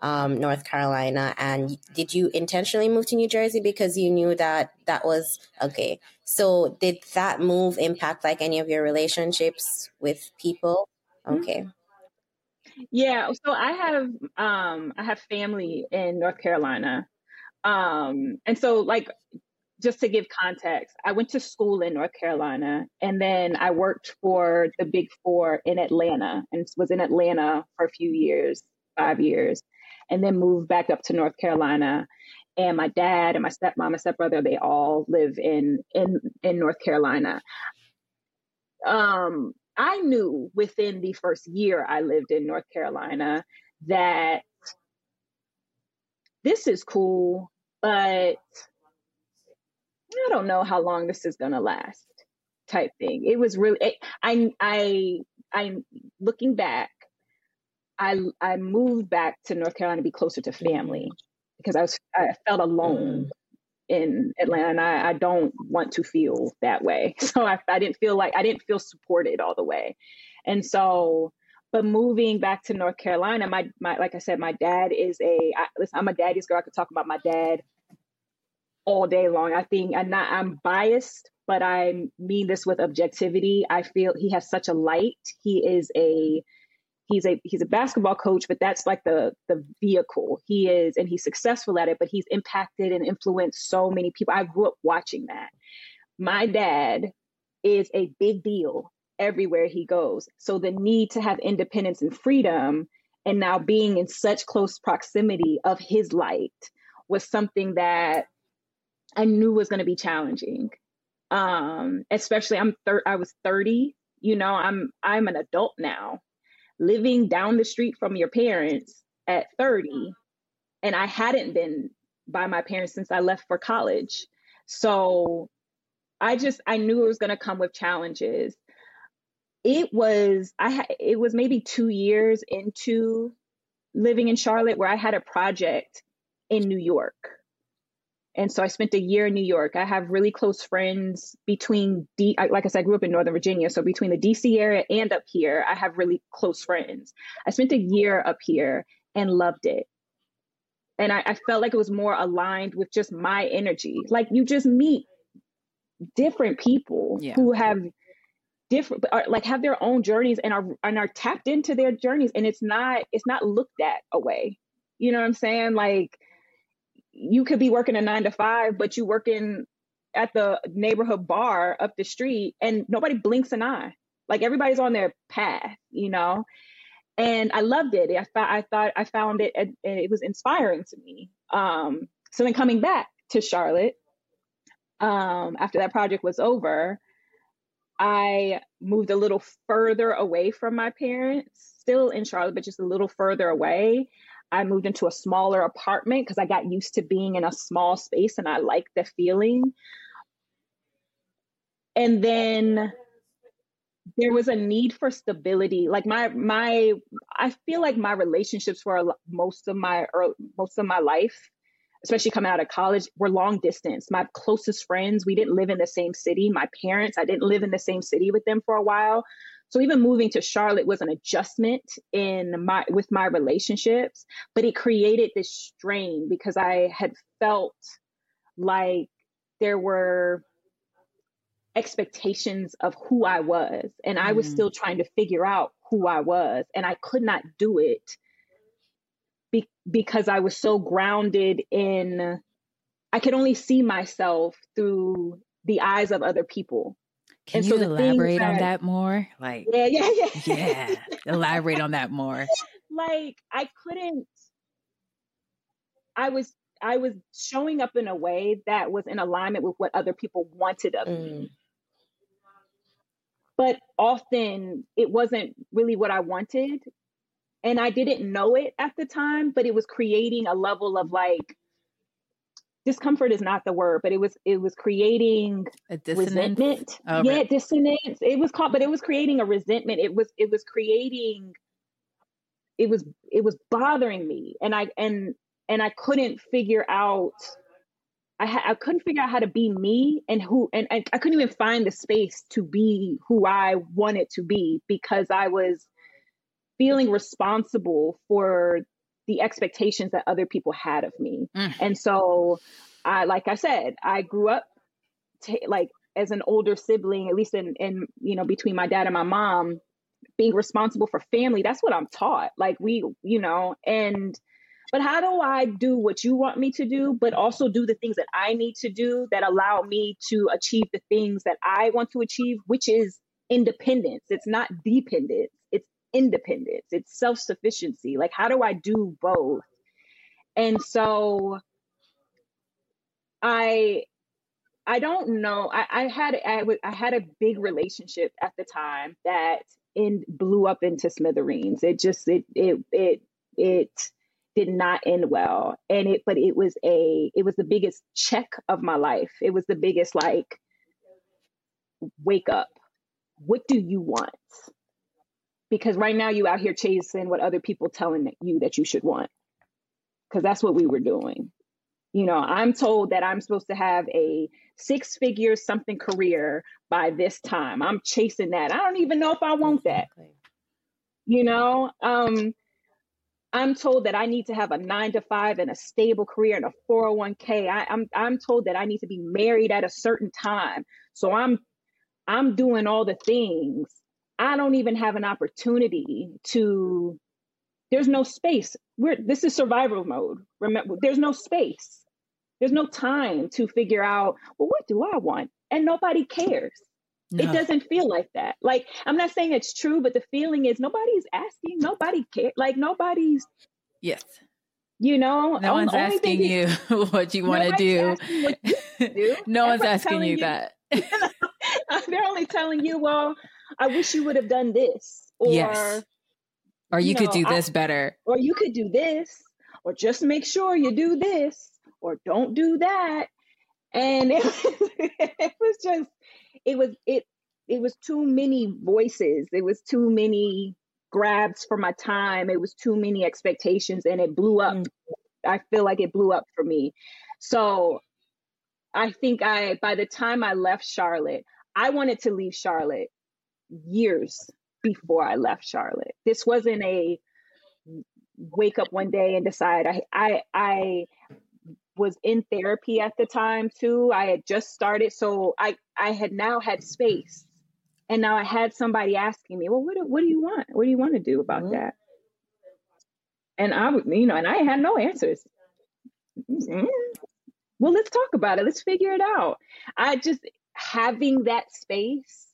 um, North Carolina. And did you intentionally move to New Jersey because you knew that that was okay? So did that move impact like any of your relationships with people? Mm-hmm. Okay. Yeah, so I have um I have family in North Carolina. Um and so like just to give context, I went to school in North Carolina and then I worked for the Big 4 in Atlanta and was in Atlanta for a few years, 5 years and then moved back up to North Carolina. And my dad and my stepmom and stepbrother, they all live in in in North Carolina. Um, I knew within the first year I lived in North Carolina that this is cool, but I don't know how long this is gonna last. Type thing. It was really. It, I I I'm looking back. I I moved back to North Carolina to be closer to family because I was I felt alone mm. in Atlanta and I, I don't want to feel that way. So I, I didn't feel like I didn't feel supported all the way. And so but moving back to North Carolina, my my like I said, my dad is a I, listen, I'm a daddy's girl. I could talk about my dad all day long. I think I'm not I'm biased, but I mean this with objectivity. I feel he has such a light. He is a he's a he's a basketball coach but that's like the the vehicle he is and he's successful at it but he's impacted and influenced so many people i grew up watching that my dad is a big deal everywhere he goes so the need to have independence and freedom and now being in such close proximity of his light was something that i knew was going to be challenging. Um especially i'm thir- i was 30 you know i'm i'm an adult now. Living down the street from your parents at 30 and i hadn't been by my parents since i left for college. So i just i knew it was going to come with challenges. It was i had it was maybe 2 years into living in charlotte where i had a project in new york and so I spent a year in New York. I have really close friends between D, like I said, I grew up in Northern Virginia. So between the DC area and up here, I have really close friends. I spent a year up here and loved it. And I, I felt like it was more aligned with just my energy. Like you just meet different people yeah. who have different are, like have their own journeys and are and are tapped into their journeys and it's not it's not looked at away you know what i'm saying like you could be working a nine to five, but you working at the neighborhood bar up the street and nobody blinks an eye. Like everybody's on their path, you know? And I loved it. I thought, I thought I found it, and it was inspiring to me. Um, so then coming back to Charlotte, um, after that project was over, I moved a little further away from my parents, still in Charlotte, but just a little further away. I moved into a smaller apartment because I got used to being in a small space and I liked the feeling. And then there was a need for stability. Like my my I feel like my relationships for most of my early, most of my life, especially coming out of college, were long distance. My closest friends, we didn't live in the same city. My parents, I didn't live in the same city with them for a while. So even moving to Charlotte was an adjustment in my with my relationships, but it created this strain because I had felt like there were expectations of who I was and I was mm. still trying to figure out who I was and I could not do it be- because I was so grounded in I could only see myself through the eyes of other people can and you so elaborate that, on that more? Like, yeah, yeah, yeah. yeah. Elaborate on that more. Like, I couldn't. I was I was showing up in a way that was in alignment with what other people wanted of mm. me. But often it wasn't really what I wanted. And I didn't know it at the time, but it was creating a level of like discomfort is not the word, but it was it was creating a resentment. Oh, yeah, right. dissonance. It was called, but it was creating a resentment. It was it was creating. It was it was bothering me, and I and and I couldn't figure out. I ha- I couldn't figure out how to be me and who and, and I couldn't even find the space to be who I wanted to be because I was feeling responsible for the expectations that other people had of me. Mm. And so I like I said, I grew up t- like as an older sibling, at least in in you know between my dad and my mom, being responsible for family, that's what I'm taught. Like we, you know, and but how do I do what you want me to do, but also do the things that I need to do that allow me to achieve the things that I want to achieve, which is independence. It's not dependence independence, it's self sufficiency. Like, how do I do both? And so I I don't know. I, I had I, w- I had a big relationship at the time that in blew up into smithereens. It just it it it it did not end well. And it but it was a it was the biggest check of my life. It was the biggest like wake up. What do you want? Because right now you out here chasing what other people telling you that you should want. Because that's what we were doing. You know i'm told that i'm supposed to have a six figure something career by this time. I'm chasing that. I don't even know if i want that. You know um i'm told that i need to have a nine to five and a stable career and a 401k I, i'm i'm told that i need to be married at a certain time. So i'm i'm doing all the things I don't even have an opportunity to there's no space. We're this is survival mode. Remember, there's no space. There's no time to figure out, well, what do I want? And nobody cares. No. It doesn't feel like that. Like I'm not saying it's true, but the feeling is nobody's asking, nobody care. Like nobody's Yes. You know, no one's asking you what you want to do. do. no one's asking you, you that. they're only telling you, well, I wish you would have done this. Or yes. Or you, you could know, do this I, better. Or you could do this. Or just make sure you do this. Or don't do that. And it, it was just it was it it was too many voices. It was too many grabs for my time. It was too many expectations and it blew up. Mm. I feel like it blew up for me. So I think I by the time I left Charlotte, I wanted to leave Charlotte years before I left Charlotte. This wasn't a wake up one day and decide I I I was in therapy at the time too. I had just started, so I I had now had space, and now I had somebody asking me, "Well, what do, what do you want? What do you want to do about mm-hmm. that?" And I would, you know, and I had no answers. Mm-hmm. Well, let's talk about it. Let's figure it out. I just having that space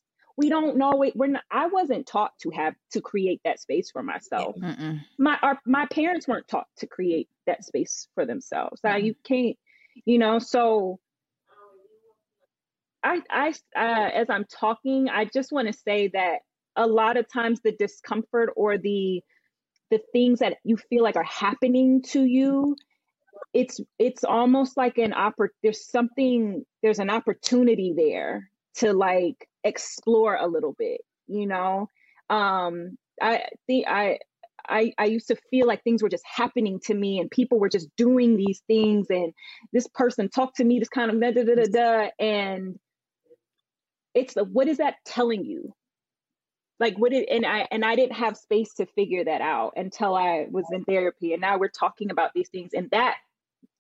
we don't know it we're not i wasn't taught to have to create that space for myself. Mm-mm. my our, my parents weren't taught to create that space for themselves. Mm you can't you know so i i uh, as i'm talking i just want to say that a lot of times the discomfort or the the things that you feel like are happening to you it's it's almost like an oppor- there's something there's an opportunity there to like explore a little bit you know? Um i think i I, I used to feel like things were just happening to me and people were just doing these things and this person talked to me this kind of da da da da, da and it's the what is that telling you? Like what it and i and i didn't have space to figure that out until i was in therapy and now we're talking about these things and that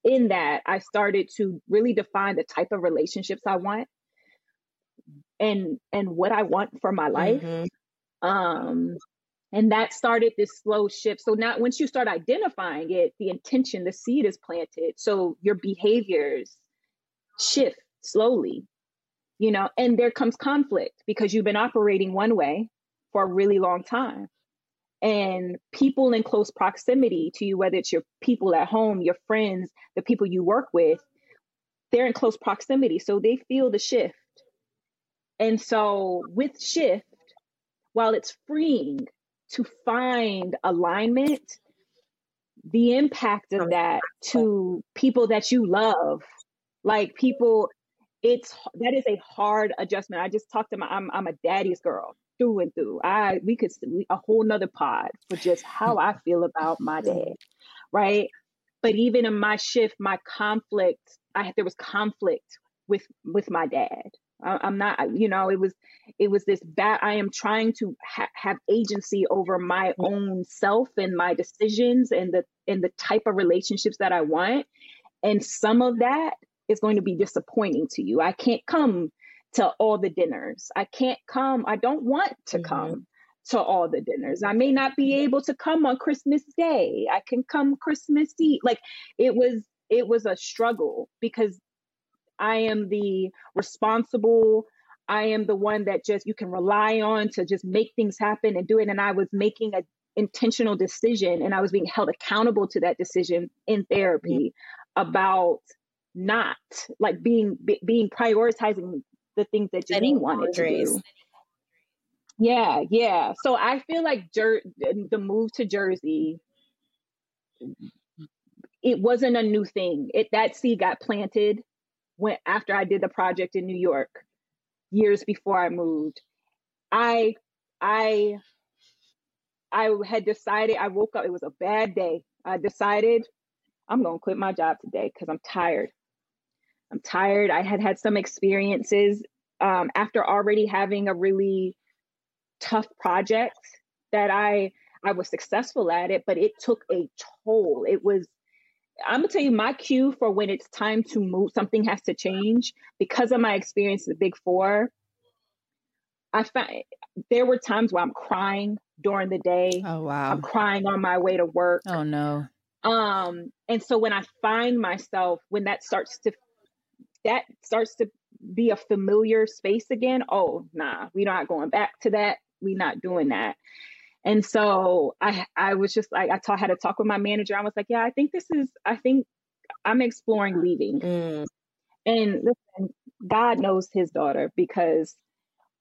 in that i started to really define the type of relationships i want and and what I want for my life. Mm-hmm. Um, and that started this slow shift. So now, once you start identifying it, the intention, the seed is planted. So your behaviors shift slowly, you know, and there comes conflict because you've been operating one way for a really long time. And people in close proximity to you, whether it's your people at home, your friends, the people you work with, they're in close proximity. So they feel the shift and so with shift, while it's freeing to find alignment, the impact of that to people that you love, like people, it's that is a hard adjustment. I just talked to my, I'm, I'm a daddy's girl through and through. I we could a whole nother pod for just how I feel about my dad, right? But even in my shift, my conflict, I there was conflict with with my dad I, am not, you know, it was, it was this bad. I am trying to ha- have agency over my own self and my decisions and the and the type of relationships that I want. And some of that is going to be disappointing to you. I can't come to all the dinners. I can't come. I don't want to mm-hmm. come to all the dinners. I may not be able to come on Christmas Day. I can come Christmas Eve. Like it was it was a struggle because I am the responsible, I am the one that just you can rely on to just make things happen and do it. And I was making a intentional decision and I was being held accountable to that decision in therapy mm-hmm. about not like being being prioritizing the things that Janene wanted to do. Yeah, yeah. So I feel like Jer- the move to Jersey, it wasn't a new thing. It that seed got planted when after I did the project in New York years before I moved. I I I had decided I woke up it was a bad day. I decided I'm going to quit my job today cuz I'm tired. I'm tired. I had had some experiences um, after already having a really tough project that I I was successful at it, but it took a toll. It was I'm gonna tell you my cue for when it's time to move, something has to change because of my experience with Big Four. I find there were times where I'm crying during the day. Oh wow. I'm crying on my way to work. Oh no. Um, and so when I find myself, when that starts to, that starts to be a familiar space again, oh, nah, we're not going back to that. We're not doing that. And so I, I was just like, I ta- had to talk with my manager. I was like, yeah, I think this is, I think I'm exploring leaving. Mm. And listen, God knows his daughter because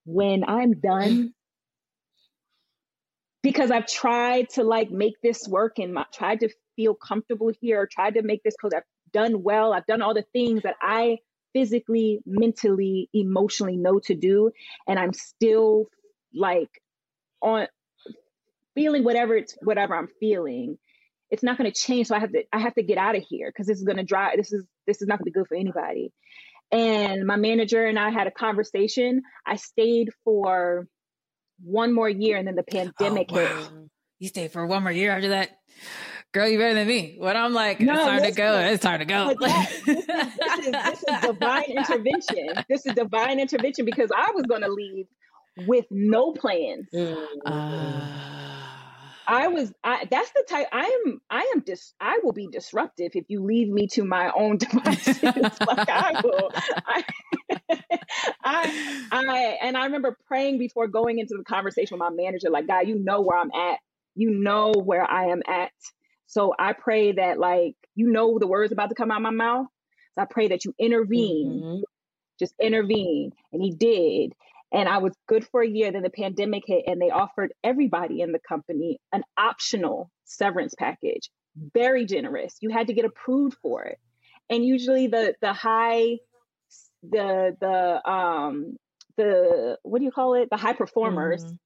when I'm done, because I've tried to like make this work and my, tried to feel comfortable here, tried to make this because I've done well. I've done all the things that I physically, mentally, emotionally know to do. And I'm still like on feeling whatever it's whatever I'm feeling. It's not going to change. So I have to I have to get out of here because this is going to drive. This is this is not going to be good for anybody. And my manager and I had a conversation. I stayed for one more year and then the pandemic oh, wow. hit. You stayed for one more year after that? Girl, you better than me. When I'm like, no, it's time to go, it's time to go. That, this, is, this, is, this is divine intervention. This is divine intervention because I was going to leave with no plans. Uh I was I that's the type I am I am dis I will be disruptive if you leave me to my own devices. like I will I, I I and I remember praying before going into the conversation with my manager, like, God, you know where I'm at. You know where I am at. So I pray that like you know the words about to come out of my mouth. So I pray that you intervene. Mm-hmm. Just intervene. And he did. And I was good for a year. Then the pandemic hit, and they offered everybody in the company an optional severance package. Very generous. You had to get approved for it. And usually the the high the the um the what do you call it? The high performers, mm.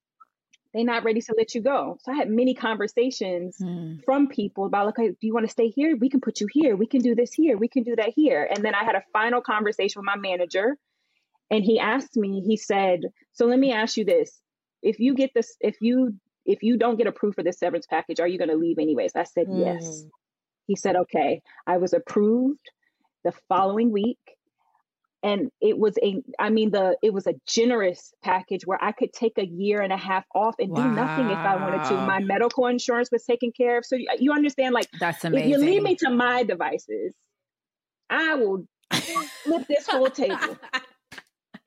they're not ready to let you go. So I had many conversations mm. from people about like, do you want to stay here? We can put you here. We can do this here. We can do that here. And then I had a final conversation with my manager and he asked me he said so let me ask you this. If you get this if you if you don't get approved for this severance package are you going to leave anyways? I said mm. yes. He said okay. I was approved the following week. And it was a i mean the it was a generous package where i could take a year and a half off and wow. do nothing if i wanted to. My medical insurance was taken care of. So you, you understand like that's amazing if you leave me to my devices i will flip this whole table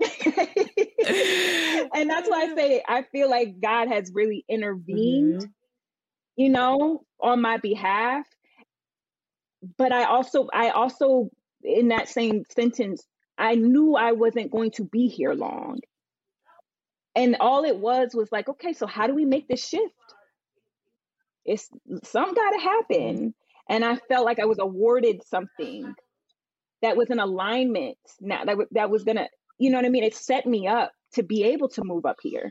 and that's why I say I feel like God has really intervened, mm-hmm. you know, on my behalf. But I also, I also, in that same sentence, I knew I wasn't going to be here long. And all it was was like, okay, so how do we make this shift? It's something got to happen. And I felt like I was awarded something that was in alignment now that, that was going to you know what I mean? It set me up to be able to move up here,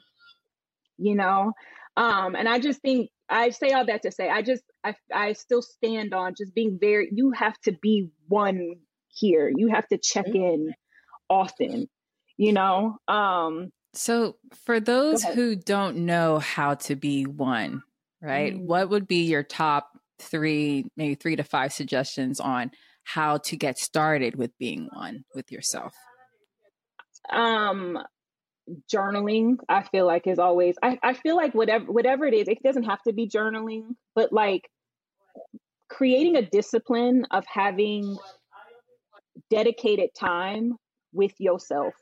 you know? Um, and I just think I say all that to say I just I I still stand on just being very you have to be one here. You have to check mm-hmm. in often, you know? Um so for those who don't know how to be one, right? Mm-hmm. What would be your top 3 maybe 3 to 5 suggestions on how to get started with being one with yourself? Um journaling i feel like is always I, I feel like whatever whatever it is it doesn't have to be journaling but like creating a discipline of having dedicated time with yourself.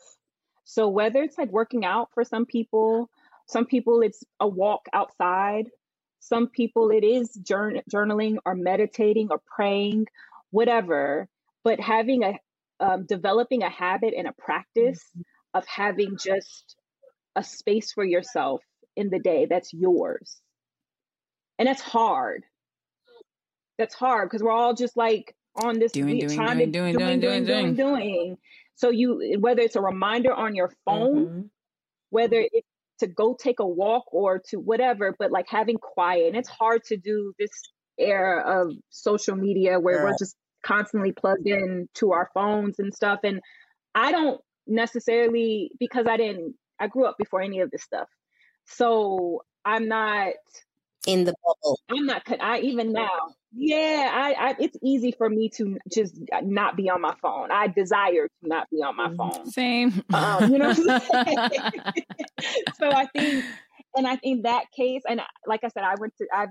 So whether it's like working out for some people some people it's a walk outside some people it is journal, journaling or meditating or praying whatever but having a um, developing a habit and a practice mm-hmm. of having just a space for yourself in the day that's yours. And that's hard. That's hard because we're all just like on this doing, doing, trying doing, to doing, doing, doing, doing, doing, doing. So you whether it's a reminder on your phone, mm-hmm. whether it's to go take a walk or to whatever, but like having quiet. And it's hard to do this era of social media where we're just constantly plugged in to our phones and stuff. And I don't necessarily because I didn't I grew up before any of this stuff. So I'm not in the bubble. I'm not. I even now. Yeah, I, I. It's easy for me to just not be on my phone. I desire to not be on my mm-hmm. phone. Same. Um, you know. so I think, and I think that case, and like I said, I went to. I've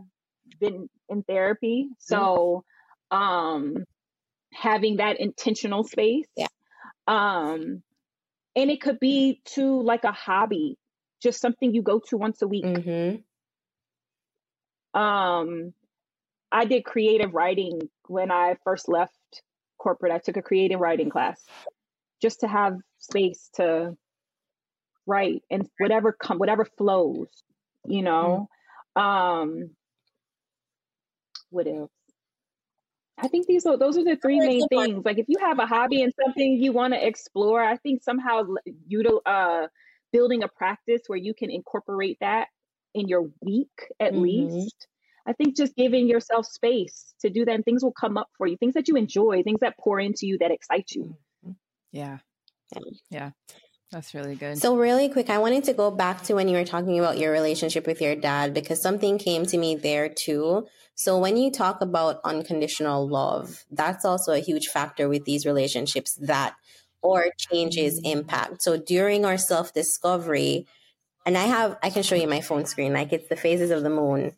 been in therapy, so um, having that intentional space. Yeah. Um, and it could be to like a hobby, just something you go to once a week. Mm-hmm um, I did creative writing when I first left corporate. I took a creative writing class just to have space to write and whatever come whatever flows, you know. Mm-hmm. Um, what else? I think these are those are the three main things. Like if you have a hobby and something you want to explore, I think somehow you uh building a practice where you can incorporate that in your week at mm-hmm. least. I think just giving yourself space to do that and things will come up for you. Things that you enjoy, things that pour into you that excite you. Mm-hmm. Yeah. Yeah. That's really good. So, really quick, I wanted to go back to when you were talking about your relationship with your dad because something came to me there too. So, when you talk about unconditional love, that's also a huge factor with these relationships that or changes mm-hmm. impact. So, during our self discovery, and I have, I can show you my phone screen, like it's the phases of the moon.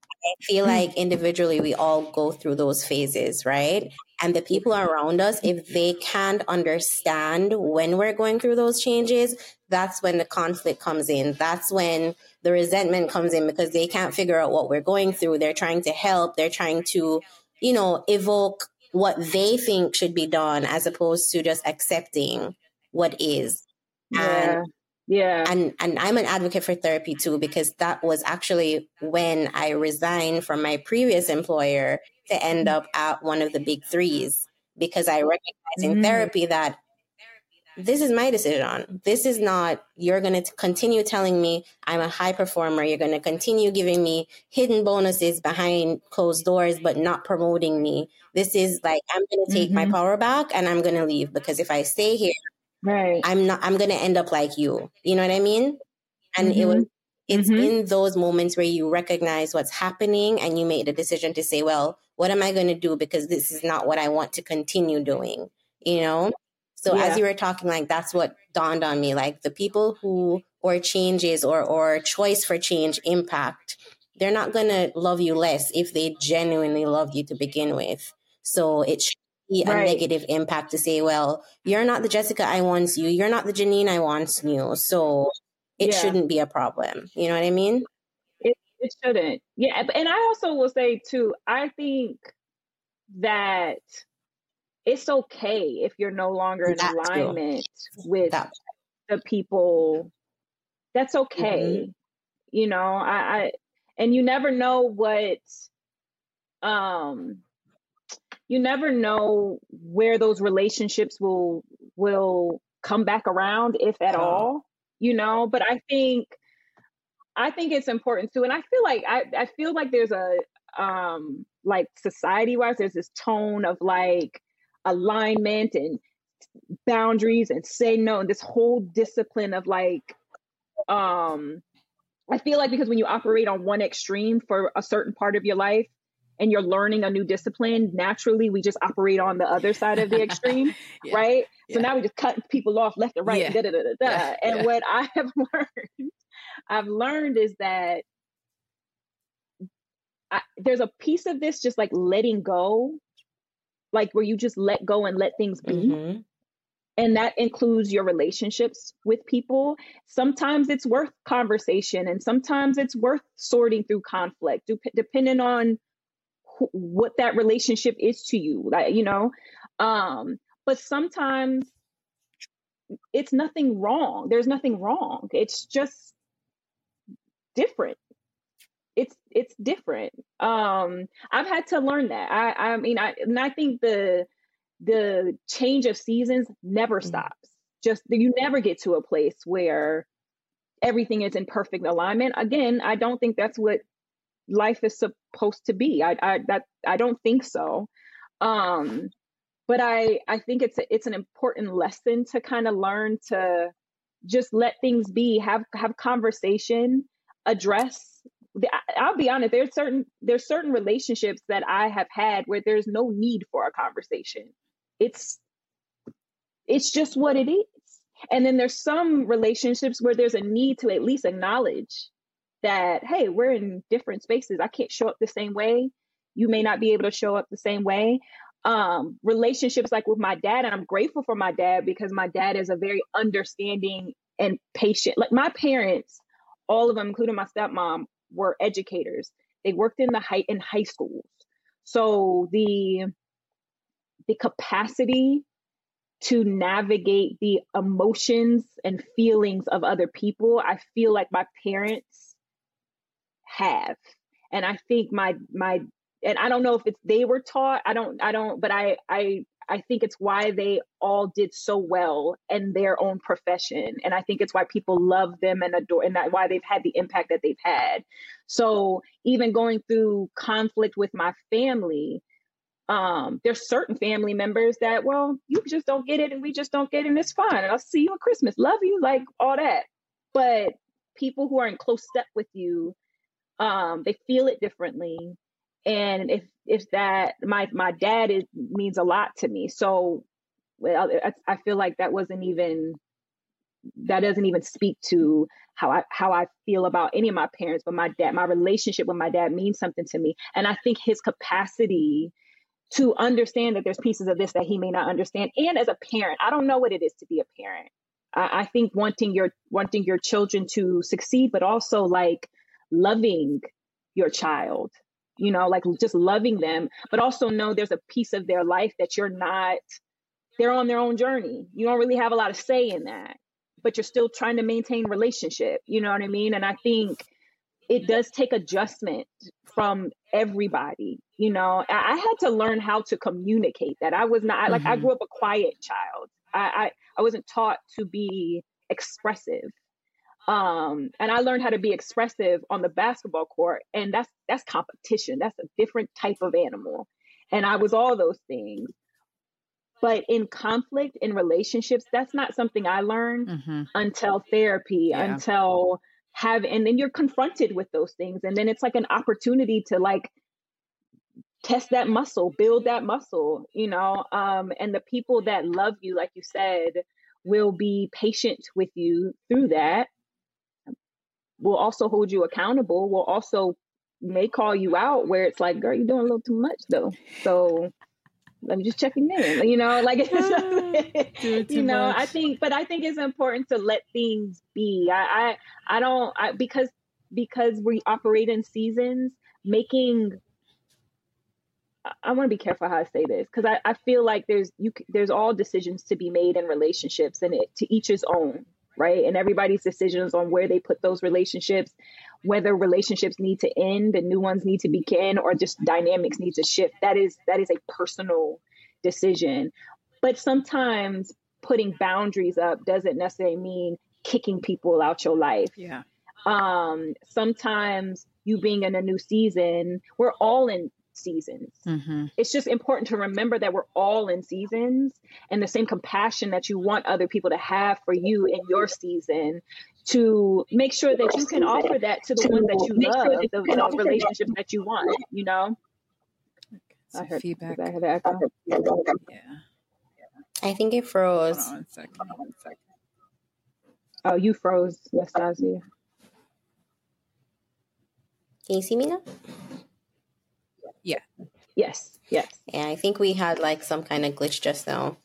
I feel hmm. like individually we all go through those phases, right? And the people around us, if they can't understand when we're going through those changes, that's when the conflict comes in. That's when the resentment comes in because they can't figure out what we're going through. They're trying to help, they're trying to, you know, evoke what they think should be done as opposed to just accepting what is. Yeah. And yeah. And and I'm an advocate for therapy too because that was actually when I resigned from my previous employer to end up at one of the big 3s because I recognized in mm. therapy that this is my decision. This is not, you're going to continue telling me I'm a high performer. You're going to continue giving me hidden bonuses behind closed doors, but not promoting me. This is like, I'm going to take mm-hmm. my power back and I'm going to leave because if I stay here, Right. I'm not I'm gonna end up like you. You know what I mean? And mm-hmm. it was it's mm-hmm. in those moments where you recognize what's happening and you make the decision to say, well, what am I going to do? Because this is not what I want to continue doing, you know? So yeah. as you were talking, like that's what dawned on me. Like the people who or changes or or choice for change impact, they're not gonna love you less if they genuinely love you to begin with. So it be a right. negative impact to say, well, you're not the Jessica I want you, you're not the Janene I want you, so it yeah. shouldn't be a problem. You know what I mean? It it shouldn't. Yeah, and I also will say too, I think that it's okay if you're no longer in alignment with that. the people. That's okay. Mm-hmm. You know, I, I and you never know what um you never know where those relationships will will come back around if at all you know but i think i think it's important too and i feel like i, I feel like there's a um like society wise there's this tone of like alignment and boundaries and say no and this whole discipline of like um i feel like because when you operate on one extreme for a certain part of your life and you're learning a new discipline, naturally we just operate on the other side of the extreme, yeah. right? Yeah. So now we just cut people off left and right, yeah. da, da, da, da, da. And what I have learned, I've learned is that I, there's a piece of this just like letting go, like where you just let go and let things be. Mm-hmm. And that includes your relationships with people. Sometimes it's worth conversation and sometimes it's worth sorting through conflict, depending on what that relationship is to you like you know? Um but sometimes it's nothing wrong. There's nothing wrong. It's just different. It's it's different. Um i've had to learn that. I i mean i and i think the the change of seasons never mm-hmm. stops. Just you never get to a place where everything is in perfect alignment. Again i don't think that's what life is supposed to be. I I that I don't think so. Um, but I I think it's a, it's an important lesson to kind of learn to just let things be, have have conversation, address I'll be honest, there's certain there's certain relationships that I have had where there's no need for a conversation. It's it's just what it is. And then there's some relationships where there's a need to at least acknowledge that, hey, we're in different spaces. I can't show up the same way. You may not be able to show up the same way. Um, relationships like with my dad, and I'm grateful for my dad because my dad is a very understanding and patient. Like my parents, all of them, including my stepmom, were educators. They worked in the high in high schools. So the the capacity to navigate the emotions and feelings of other people, I feel like my parents have. And I think my my and I don't know if it's they were taught, I don't I don't but I I I think it's why they all did so well in their own profession. And I think it's why people love them and adore and that why they've had the impact that they've had. So even going through conflict with my family, um, there's certain family members that, well, you just don't get it and we just don't get it and it's fine. And I'll see you at Christmas. Love you, like all that. But people who are in close step with you, um, they feel it differently. And if if that my my dad is means a lot to me. So I, I feel like that wasn't even that doesn't even speak to how I how I feel about any of my parents, but my dad, my relationship with my dad means something to me. And I think his capacity to understand that there's pieces of this that he may not understand. And as a parent, I don't know what it is to be a parent. I, I think wanting your wanting your children to succeed, but also like loving your child, you know, like just loving them, but also know there's a piece of their life that you're not, they're on their own journey. You don't really have a lot of say in that, but you're still trying to maintain relationship. You know what I mean? And I think it does take adjustment from everybody you know i, had to learn how to communicate that i was not mm-hmm. like i mm-hmm. grew up a quiet child I, I i wasn't taught to be expressive um and i learned how to be expressive on the basketball court and that's that's competition. That's a different type of animal. And i was all those things. But in conflict in relationships that's not something i learned mm-hmm. until therapy yeah. until have and then you're confronted with those things. And then it's like an opportunity to like test that muscle build that muscle you know? Um and the people that love you like you said will be patient with you through that will also hold you accountable will also may call you out where it's like girl you're doing a little too much though. So let me just checking in you know like you know much. i think but i think it's important to let things be. I i, I don't I, because because we operate in seasons making I want to be careful how I say this because I, I feel like there's you there's all decisions to be made in relationships and it to each his own right? And everybody's decisions on where they put those relationships whether relationships need to end and new ones need to begin or just dynamics need to shift. That is that is a personal decision. But sometimes putting boundaries up doesn't necessarily mean kicking people out your life. Yeah. Um sometimes you being in a new season we're all in seasons. Mm-hmm. It's just important to remember that we're all in seasons and the same compassion that you want other people to have for you in your season to make sure that you can offer that to the ones that you love, the, the relationships that you want, you know? I heard feedback. I heard Yeah. I think it froze. Hold on one second. Hold on one second. Oh, you froze, Nastasia. Can you see me now? Yeah. Yes. Yes. Yeah, I think we had like some kind of glitch just now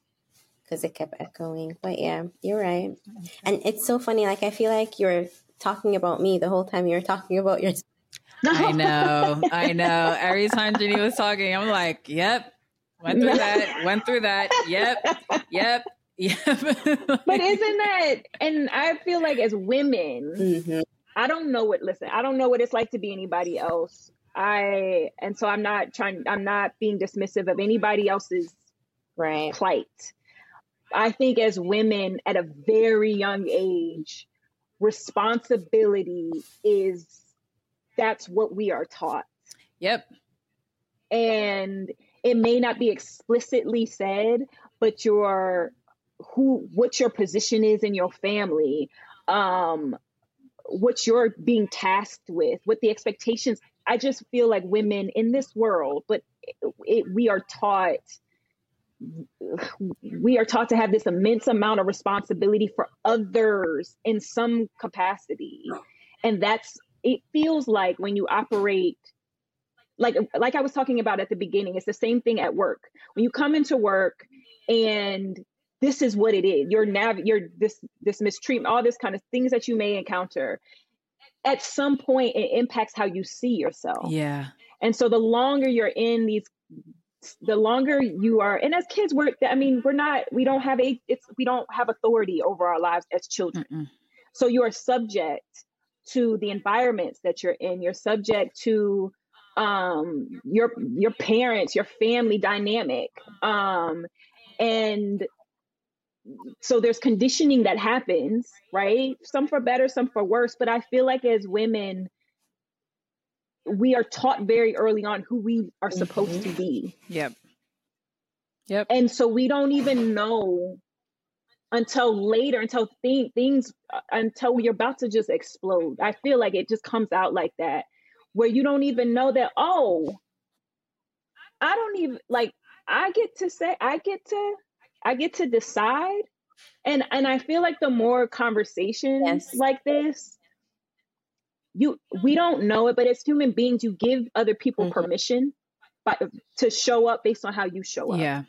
because it kept echoing. But yeah, you're right. And it's so funny. Like I feel like you're talking about me the whole time you're talking about your. I know. I know. Every time Jenny was talking, I'm like, "Yep, went through that. Went through that. Yep. Yep." Yep. but isn't that, and I feel like as women, mm-hmm. I don't know what, listen, I don't know what it's like to be anybody else. I and so I'm not trying I'm not being dismissive of anybody else's right plight. I think as women at a very young age, responsibility is that's what we are taught. Yep. And it may not be explicitly said, but your who what your position is in your family, um, what you're being tasked with, what the expectations. I just feel like women in this world, but it, it, we are taught we are taught to have this immense amount of responsibility for others in some capacity and that's it feels like when you operate like like I was talking about at the beginning, it's the same thing at work. When you come into work and this is what it is, you're nav you're this this mistreatment, all this kind of things that you may encounter. At some point it impacts how you see yourself. Yeah. And so the longer you're in these the longer you are and as kids we're i mean we're not we don't have a it's we don't have authority over our lives as children Mm-mm. so you are subject to the environments that you're in you're subject to um your your parents your family dynamic um and so there's conditioning that happens right? Some for better some for worse but i feel like as women we are taught very early on who we are supposed mm-hmm. to be. Yep. Yep. And so we don't even know until later until th- things uh, until you're about to just explode. I feel like it just comes out like that where you don't even know that, oh, I don't even like I get to say I get to I get to decide. And and I feel like the more conversations yes. like this, you we don't know it, but as human beings, you give other people mm-hmm. permission but to show up based on how you show up. Yeah.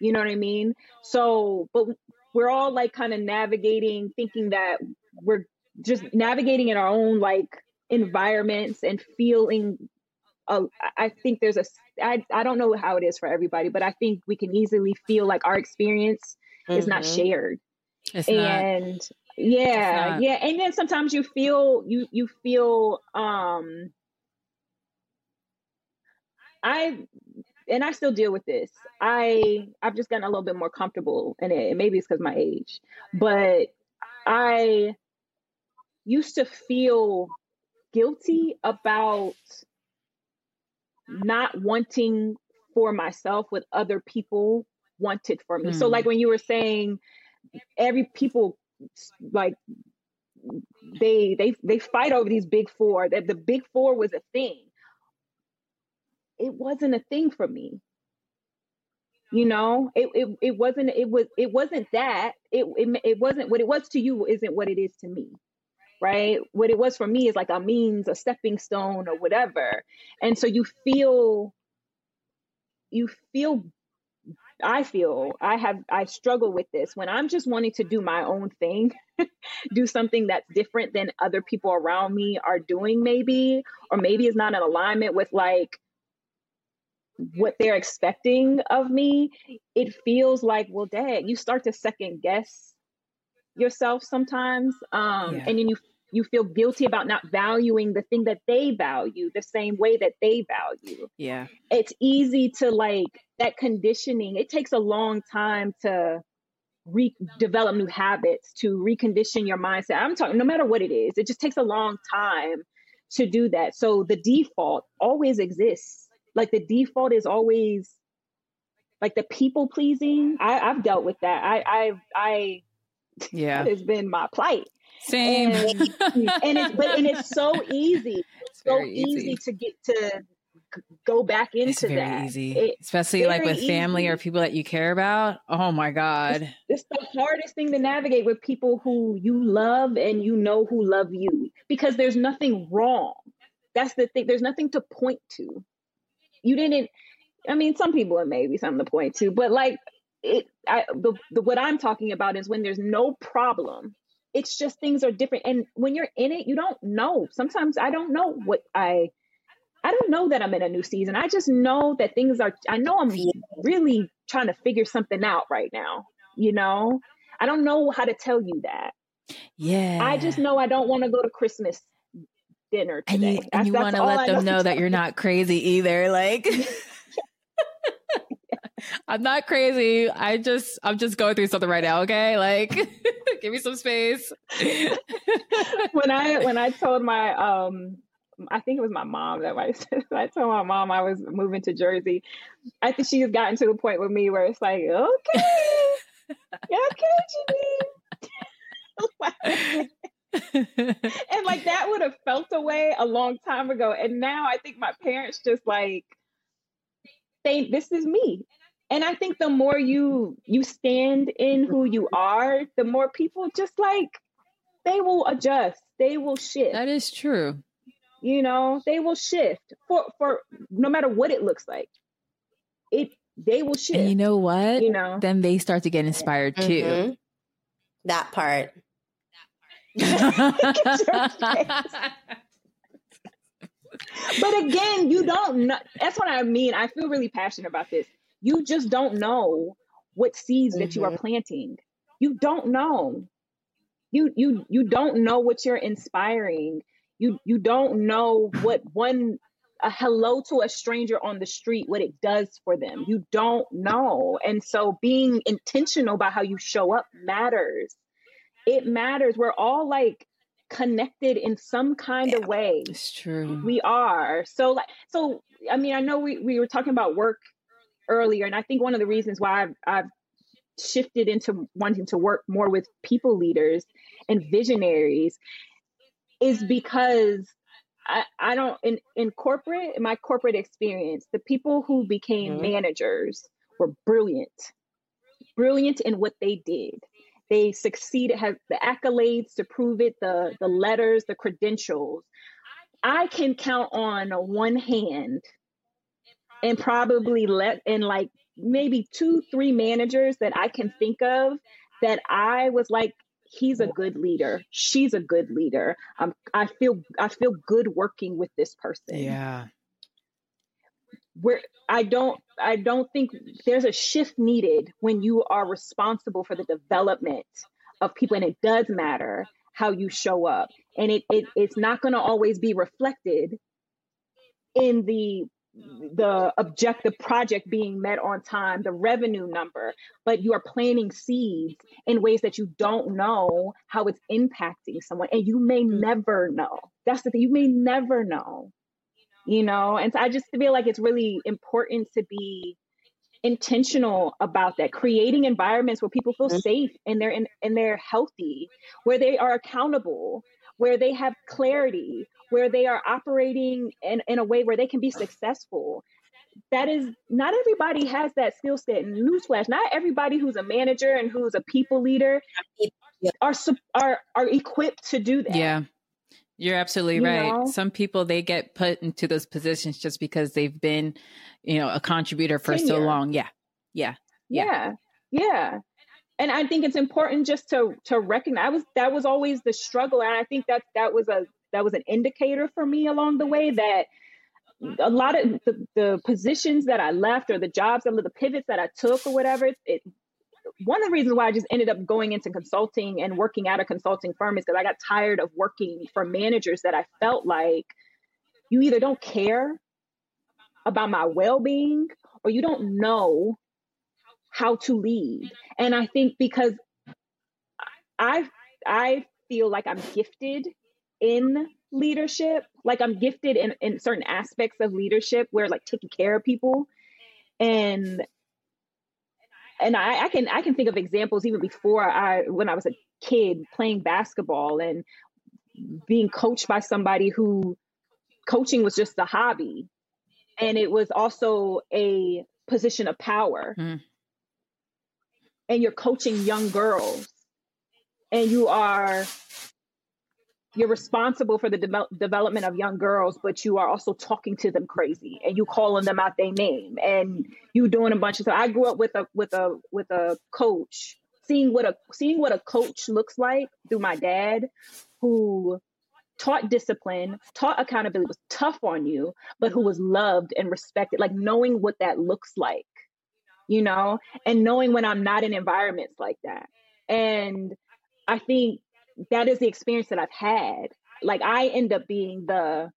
You know what I mean? So, but we're all like kind of navigating, thinking that we're just navigating in our own like environments and feeling uh, I think there's a I, I don't know how it is for everybody, but I think we can easily feel like our experience mm-hmm. is not mm-hmm. shared. It's and not. yeah, yeah, and then sometimes you feel you you feel um I and I still deal with this. I I've just gotten a little bit more comfortable in it. And maybe it's because my age, but I used to feel guilty about not wanting for myself what other people wanted for me. Mm. So like when you were saying every people like they they they fight over these big four that the big four was a thing it wasn't a thing for me you know it, it it wasn't it was it wasn't that it, it it wasn't what it was to you isn't what it is to me right? What it was for me is like a means, a stepping stone, or whatever. And so you feel, you feel, I feel, I have, I struggle with this when I'm just wanting to do my own thing, do something that's different than other people around me are doing, maybe, or maybe it's not in alignment with like what they're expecting of me. It feels like, well, dad, you start to second guess yourself sometimes um yeah. and then you you feel guilty about not valuing the thing that they value the same way that they value. Yeah. It's easy to like that conditioning. It takes a long time to redevelop new habits, to recondition your mindset. I'm talking no matter what it is. It just takes a long time to do that. So the default always exists. Like the default is always like the people pleasing. I, I've dealt with that. I I I yeah, that has been my plight. Same. And, and it's but and it's so easy. It's so easy. easy. to get to go back into it's very that. Easy. It, Especially like with family or people that you care about. Oh my God. It's, it's the hardest thing to navigate with people who you love and you know who love you. Because there's nothing wrong. That's the thing. There's nothing to point to. You didn't I mean, some people it may be something to point to, but like it I the, the what I'm talking about is when there's no problem it's just things are different. And when you're in it you don't know. Sometimes i don't know what i i don't know that i'm in a new season. I just know that things are i know i'm really trying to figure something out right now you know? I don't know how to tell you that. Yeah. i just know i don't want to go to christmas dinner today. and you, you want to let them know, know that you're not crazy either like I'm not crazy. I just I'm just going through something right now, okay? Like give me some space. when I when I told my um I think it was my mom that I, I told my mom I was moving to Jersey. I think she's gotten to the point with me where it's like, okay, okay, Janene. and like that would have felt away a long time ago. And now I think my parents just like they this is me. And I think the more you you stand in who you are, the more people just like they will adjust. They will shift. That is true. You know, they will shift for for no matter what it looks like. It they will shift. And you know what? You know, then they start to get inspired too. Mm-hmm. That part. but again, you don't know. That's what I mean. I feel really passionate about this. You just don't know what seeds that you are mm-hmm. planting. You don't know. You you you don't know what you're inspiring. You you don't know what one a hello to a stranger on the street what it does for them. You don't know. And so being intentional about how you show up matters it matters. We're all like connected in some kind yeah, of way. It's true. We are. So like so I mean I know we, we were talking about work earlier and I think one of the reasons why I've, I've shifted into wanting to work more with people leaders and visionaries is because I, I don't in, in corporate in my corporate experience the people who became mm-hmm. managers were brilliant brilliant in what they did they succeeded, have the accolades to prove it, the the letters, the credentials. I can count on one hand and probably let in like maybe two, three managers that I can think of that I was like, he's a good leader. She's a good leader. Um, I feel I feel good working with this person. Yeah where I don't I don't think there's a shift needed when you are responsible for the development of people and it does matter how you show up and it, it it's not going to always be reflected in the the objective project being met on time the revenue number but you are planting seeds in ways that you don't know how it's impacting someone and you may mm. never know that's the thing you may never know you know and so i just feel like it's really important to be intentional about that creating environments where people feel mm-hmm. safe and they're in, and they're healthy where they are accountable where they have clarity where they are operating in, in a way where they can be successful that is not everybody has that skill set newsflash not everybody who's a manager and who's a people leader are are are equipped to do that yeah you're absolutely you right. Know? Some people they get put into those positions just because they've been, you know, a contributor for Tenure. so long. Yeah. Yeah. Yeah. Yeah. And I think it's important just to to recognize I was that was always the struggle. And I think that that was a that was an indicator for me along the way that a lot of the, the positions that I left or the jobs or the pivots that I took or whatever, it, one of the reasons why I just ended up going into consulting and working at a consulting firm is because I got tired of working for managers that I felt like you either don't care about my well being or you don't know how to lead. And I think because I I feel like I'm gifted in leadership, like I'm gifted in, in certain aspects of leadership where like taking care of people and and I, I can I can think of examples even before I when I was a kid playing basketball and being coached by somebody who coaching was just a hobby and it was also a position of power mm. And you're coaching young girls and you are you're responsible for the de- development of young girls, but you are also talking to them crazy and you calling them out their name and you doing a bunch of stuff. I grew up with a with a with a coach, seeing what a seeing what a coach looks like through my dad, who taught discipline, taught accountability, was tough on you, but who was loved and respected. Like knowing what that looks like, you know, and knowing when I'm not in environments like that. And I think that is the experience that I've had. Like I end up being the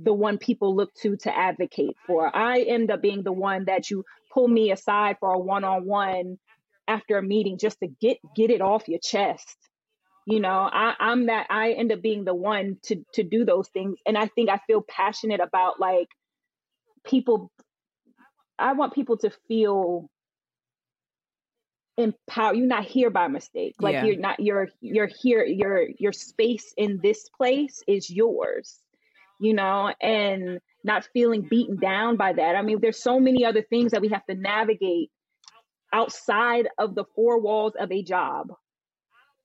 the one people look to to advocate for. I end up being the one that you pull me aside for a one-on-one after a meeting just to get get it off your chest. You know, I, I'm that I end up being the one to to do those things. And I think I feel passionate about like people I want people to feel empowered. you're not here by mistake like Yeah. you're not you're you're here your your space in this place is yours you know and not feeling beaten down by that i mean there's so many other things that we have to navigate outside of the four walls of a job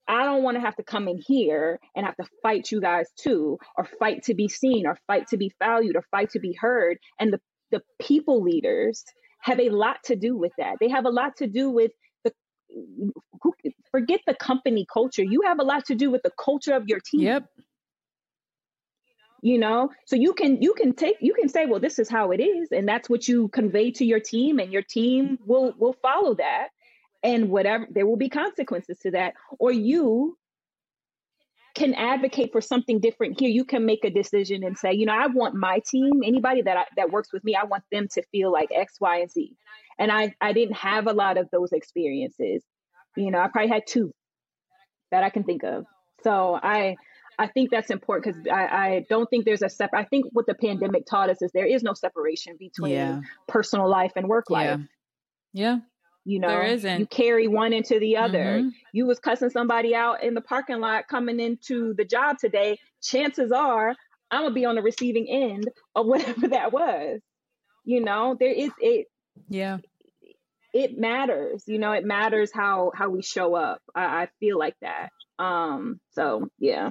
i don't want to have to come in here and have to fight you guys too or fight to be seen or fight to be valued or fight to be heard and the the people leaders have a lot to do with that. They have a lot to do with the who, forget the company culture. You have a lot to do with the culture of your team. Yep. you know? So you can you can take you can say well this is how it is and that's what you convey to your team and your team will will follow that and whatever there will be consequences to that. Or you can advocate for something different here you can make a decision and say you know i want my team anybody that I, that works with me i want them to feel like x y and z and i i didn't have a lot of those experiences you know i probably had two that i can think of so i I think that's important because I, I don't think there's a separate. I think what the pandemic taught us is there is no separation between Yeah. personal life and work life. Yeah. Yeah. You know, There isn't. You carry one into the other. Mhm. You was cussing somebody out in the parking lot coming into the job today. Chances are I'm gonna be on the receiving end of whatever that was. You know, there is it. Yeah. It matters. You know, it matters how how we show up. I, I feel like that. Um. So yeah.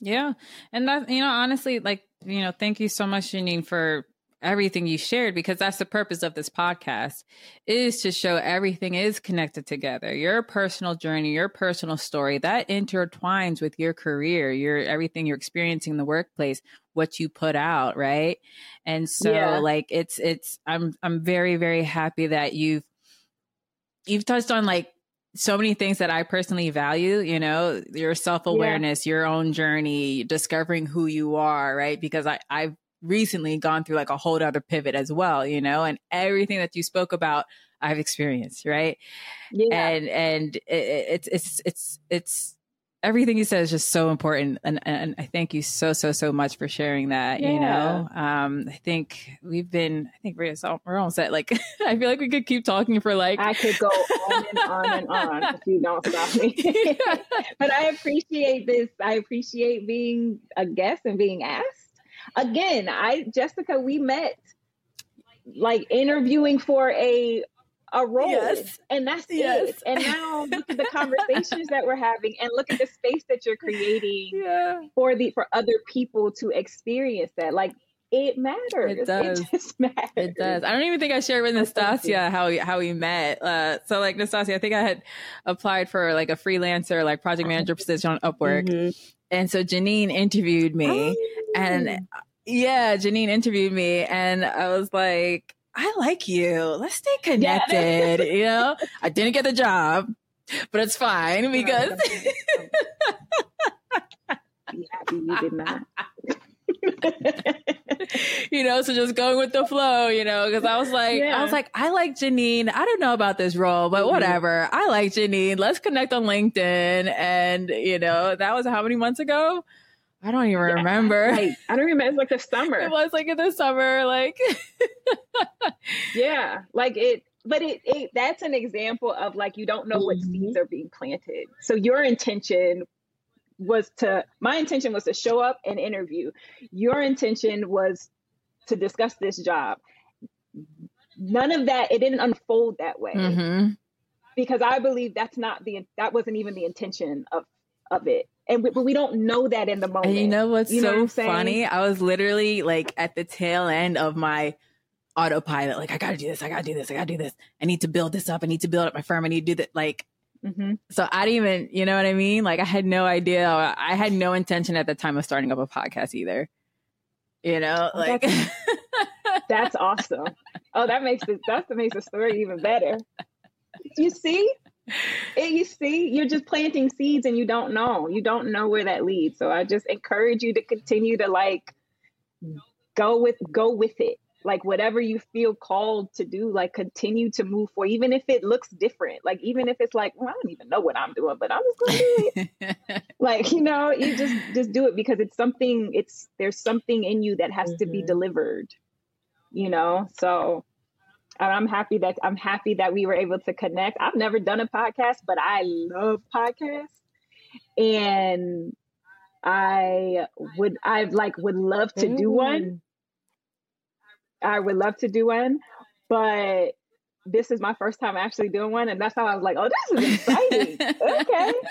Yeah. And that, you know, honestly, like, you know, thank you so much, Janene, for everything you shared because that's the purpose of this podcast is to show everything is connected together. Your personal journey, your personal story that intertwines with your career, your everything you're experiencing in the workplace, what you put out, right? And so Yeah. like it's it's I'm I'm very very happy that you've you've touched on like so many things that I personally value, you know, your self awareness, your own journey, discovering who you are, right? Because I, I've recently gone through like a whole other pivot as well, you know, and everything that you spoke about, I've experienced, right? Yeah. And and it, it's it's it's it's everything you said is just so important, and and I thank you so so so much for sharing that. You know, um, I think we've been, I think we're we're almost at like I feel like we could keep talking for like I could go on and on and on if you don't stop me. but I appreciate this. I appreciate being a guest and being asked. Again, I Jessica, we met like interviewing for a a role. Yes. And that's Yes. it. And now look at the conversations that we're having and look at the space that you're creating yeah. for the for other people to experience that. Like it matters. It does. just matters. It does. I don't even think I shared with Oh. Nastasia how we, how we met. Uh, so like Nastasia, I think I had applied for like a freelancer, like project manager position on Upwork. Mhm. And so Janene interviewed me and yeah, Janene interviewed me and I was like, I like you. Let's stay Yeah. connected. you know, I didn't get the job, but it's fine because be happy you did not. you know, so just going with the flow, you know, because I was like, I was like, I like Janene. I don't know about this role, but Mhm. whatever. I like Janene. Let's connect on LinkedIn. And, you know, that was how many months ago? I don't even Yeah. remember. Like I don't remember. It's like the summer. it was like in the summer, like, Yeah, like it. But it, it that's an example of like you don't know what Mhm. seeds are being planted. So your intention was to my intention was to show up and interview. Your intention was to discuss this job. None of that. It didn't unfold that way mhm. because I believe that's not the that wasn't even the intention of of it. And we, but we don't know that in the moment. and you know what's You know so what funny? I was literally like at the tail end of my autopilot. Like, I gotta do this. I gotta do this. I gotta do this. I need to build this up. I need to build up my firm. I need to do that. Like, Mhm. So I didn't even, you know what I mean? Like I had no idea. I had no intention at the time of starting up a podcast either. You know, Oh, like That's awesome. Oh, that makes it that makes the story even better. You see? You see, you're just planting seeds and you don't know. You don't know where that leads. So I just encourage you to continue to like go with go with it. Like whatever you feel called to do, like continue to move forward, even if it looks different. Like even if it's like, well, I don't even know what I'm doing, but I'm just gonna do it. like you know you just just do it because it's something it's there's something in you that has to be Mhm. delivered you know so I'm happy that I'm happy that we were able to connect. I've never done a podcast, but I love podcasts. And I would I like would love to do one. I would love to do one, but this is my first time actually doing one, and that's how I was like, "Oh, this is exciting." okay.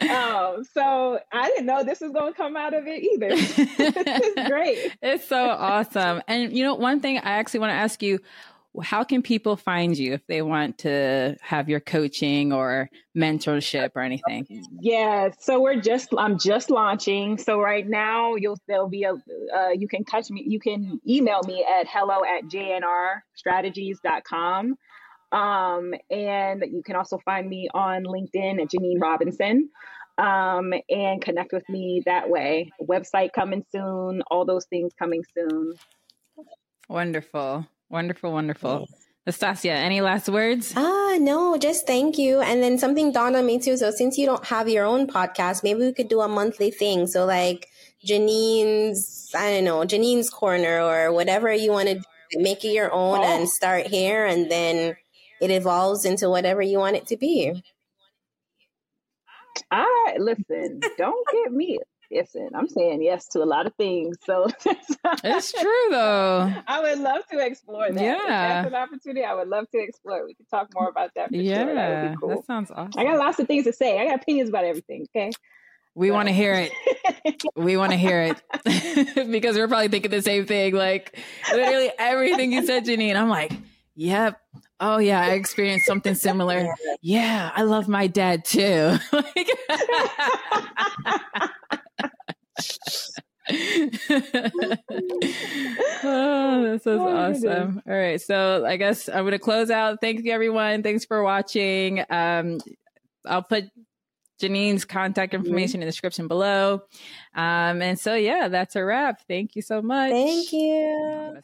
Um, so I didn't know this was going to come out of it either. it's great. It's so awesome. And you know, one thing I actually want to ask you: how can people find you if they want to have your coaching or mentorship or anything? Yeah, so we're just I'm just launching. So right now you'll there'll be a uh, you can catch me you can email me at hello at jnrstrategies.com. Um, and you can also find me on LinkedIn at Janene Robinson um, and connect with me that way. Website coming soon, all those things coming soon. Wonderful. Wonderful, wonderful. Nastasia, any last words? Ah, no, just thank you. And then something dawned on me too. So since you don't have your own podcast, maybe we could do a monthly thing. So like Janene's, I don't know, Janene's corner or whatever you want to do, make it your own oh. and start here and then it evolves into whatever you want it to be. I listen, don't get me listen, I'm saying yes to a lot of things. So it's true though. I would love to explore that. Yeah. If that's an opportunity, I would love to explore. We could talk more about that. yeah. Sure. That, cool. that sounds awesome. I got lots of things to say. I got opinions about everything. Okay. We so. want to hear it. we want to hear it because we're probably thinking the same thing. Like literally everything you said, Janene. I'm like, yep. Oh yeah, I experienced something similar. Yeah, I love my dad too. Oh, this is oh, awesome. All right. So I guess I'm going to close out. Thank you, everyone. Thanks for watching. Um, I'll put Janene's contact mm-hmm. information mm-hmm. in the description below. Um, and so, yeah, that's a wrap. Thank you so much. Thank you.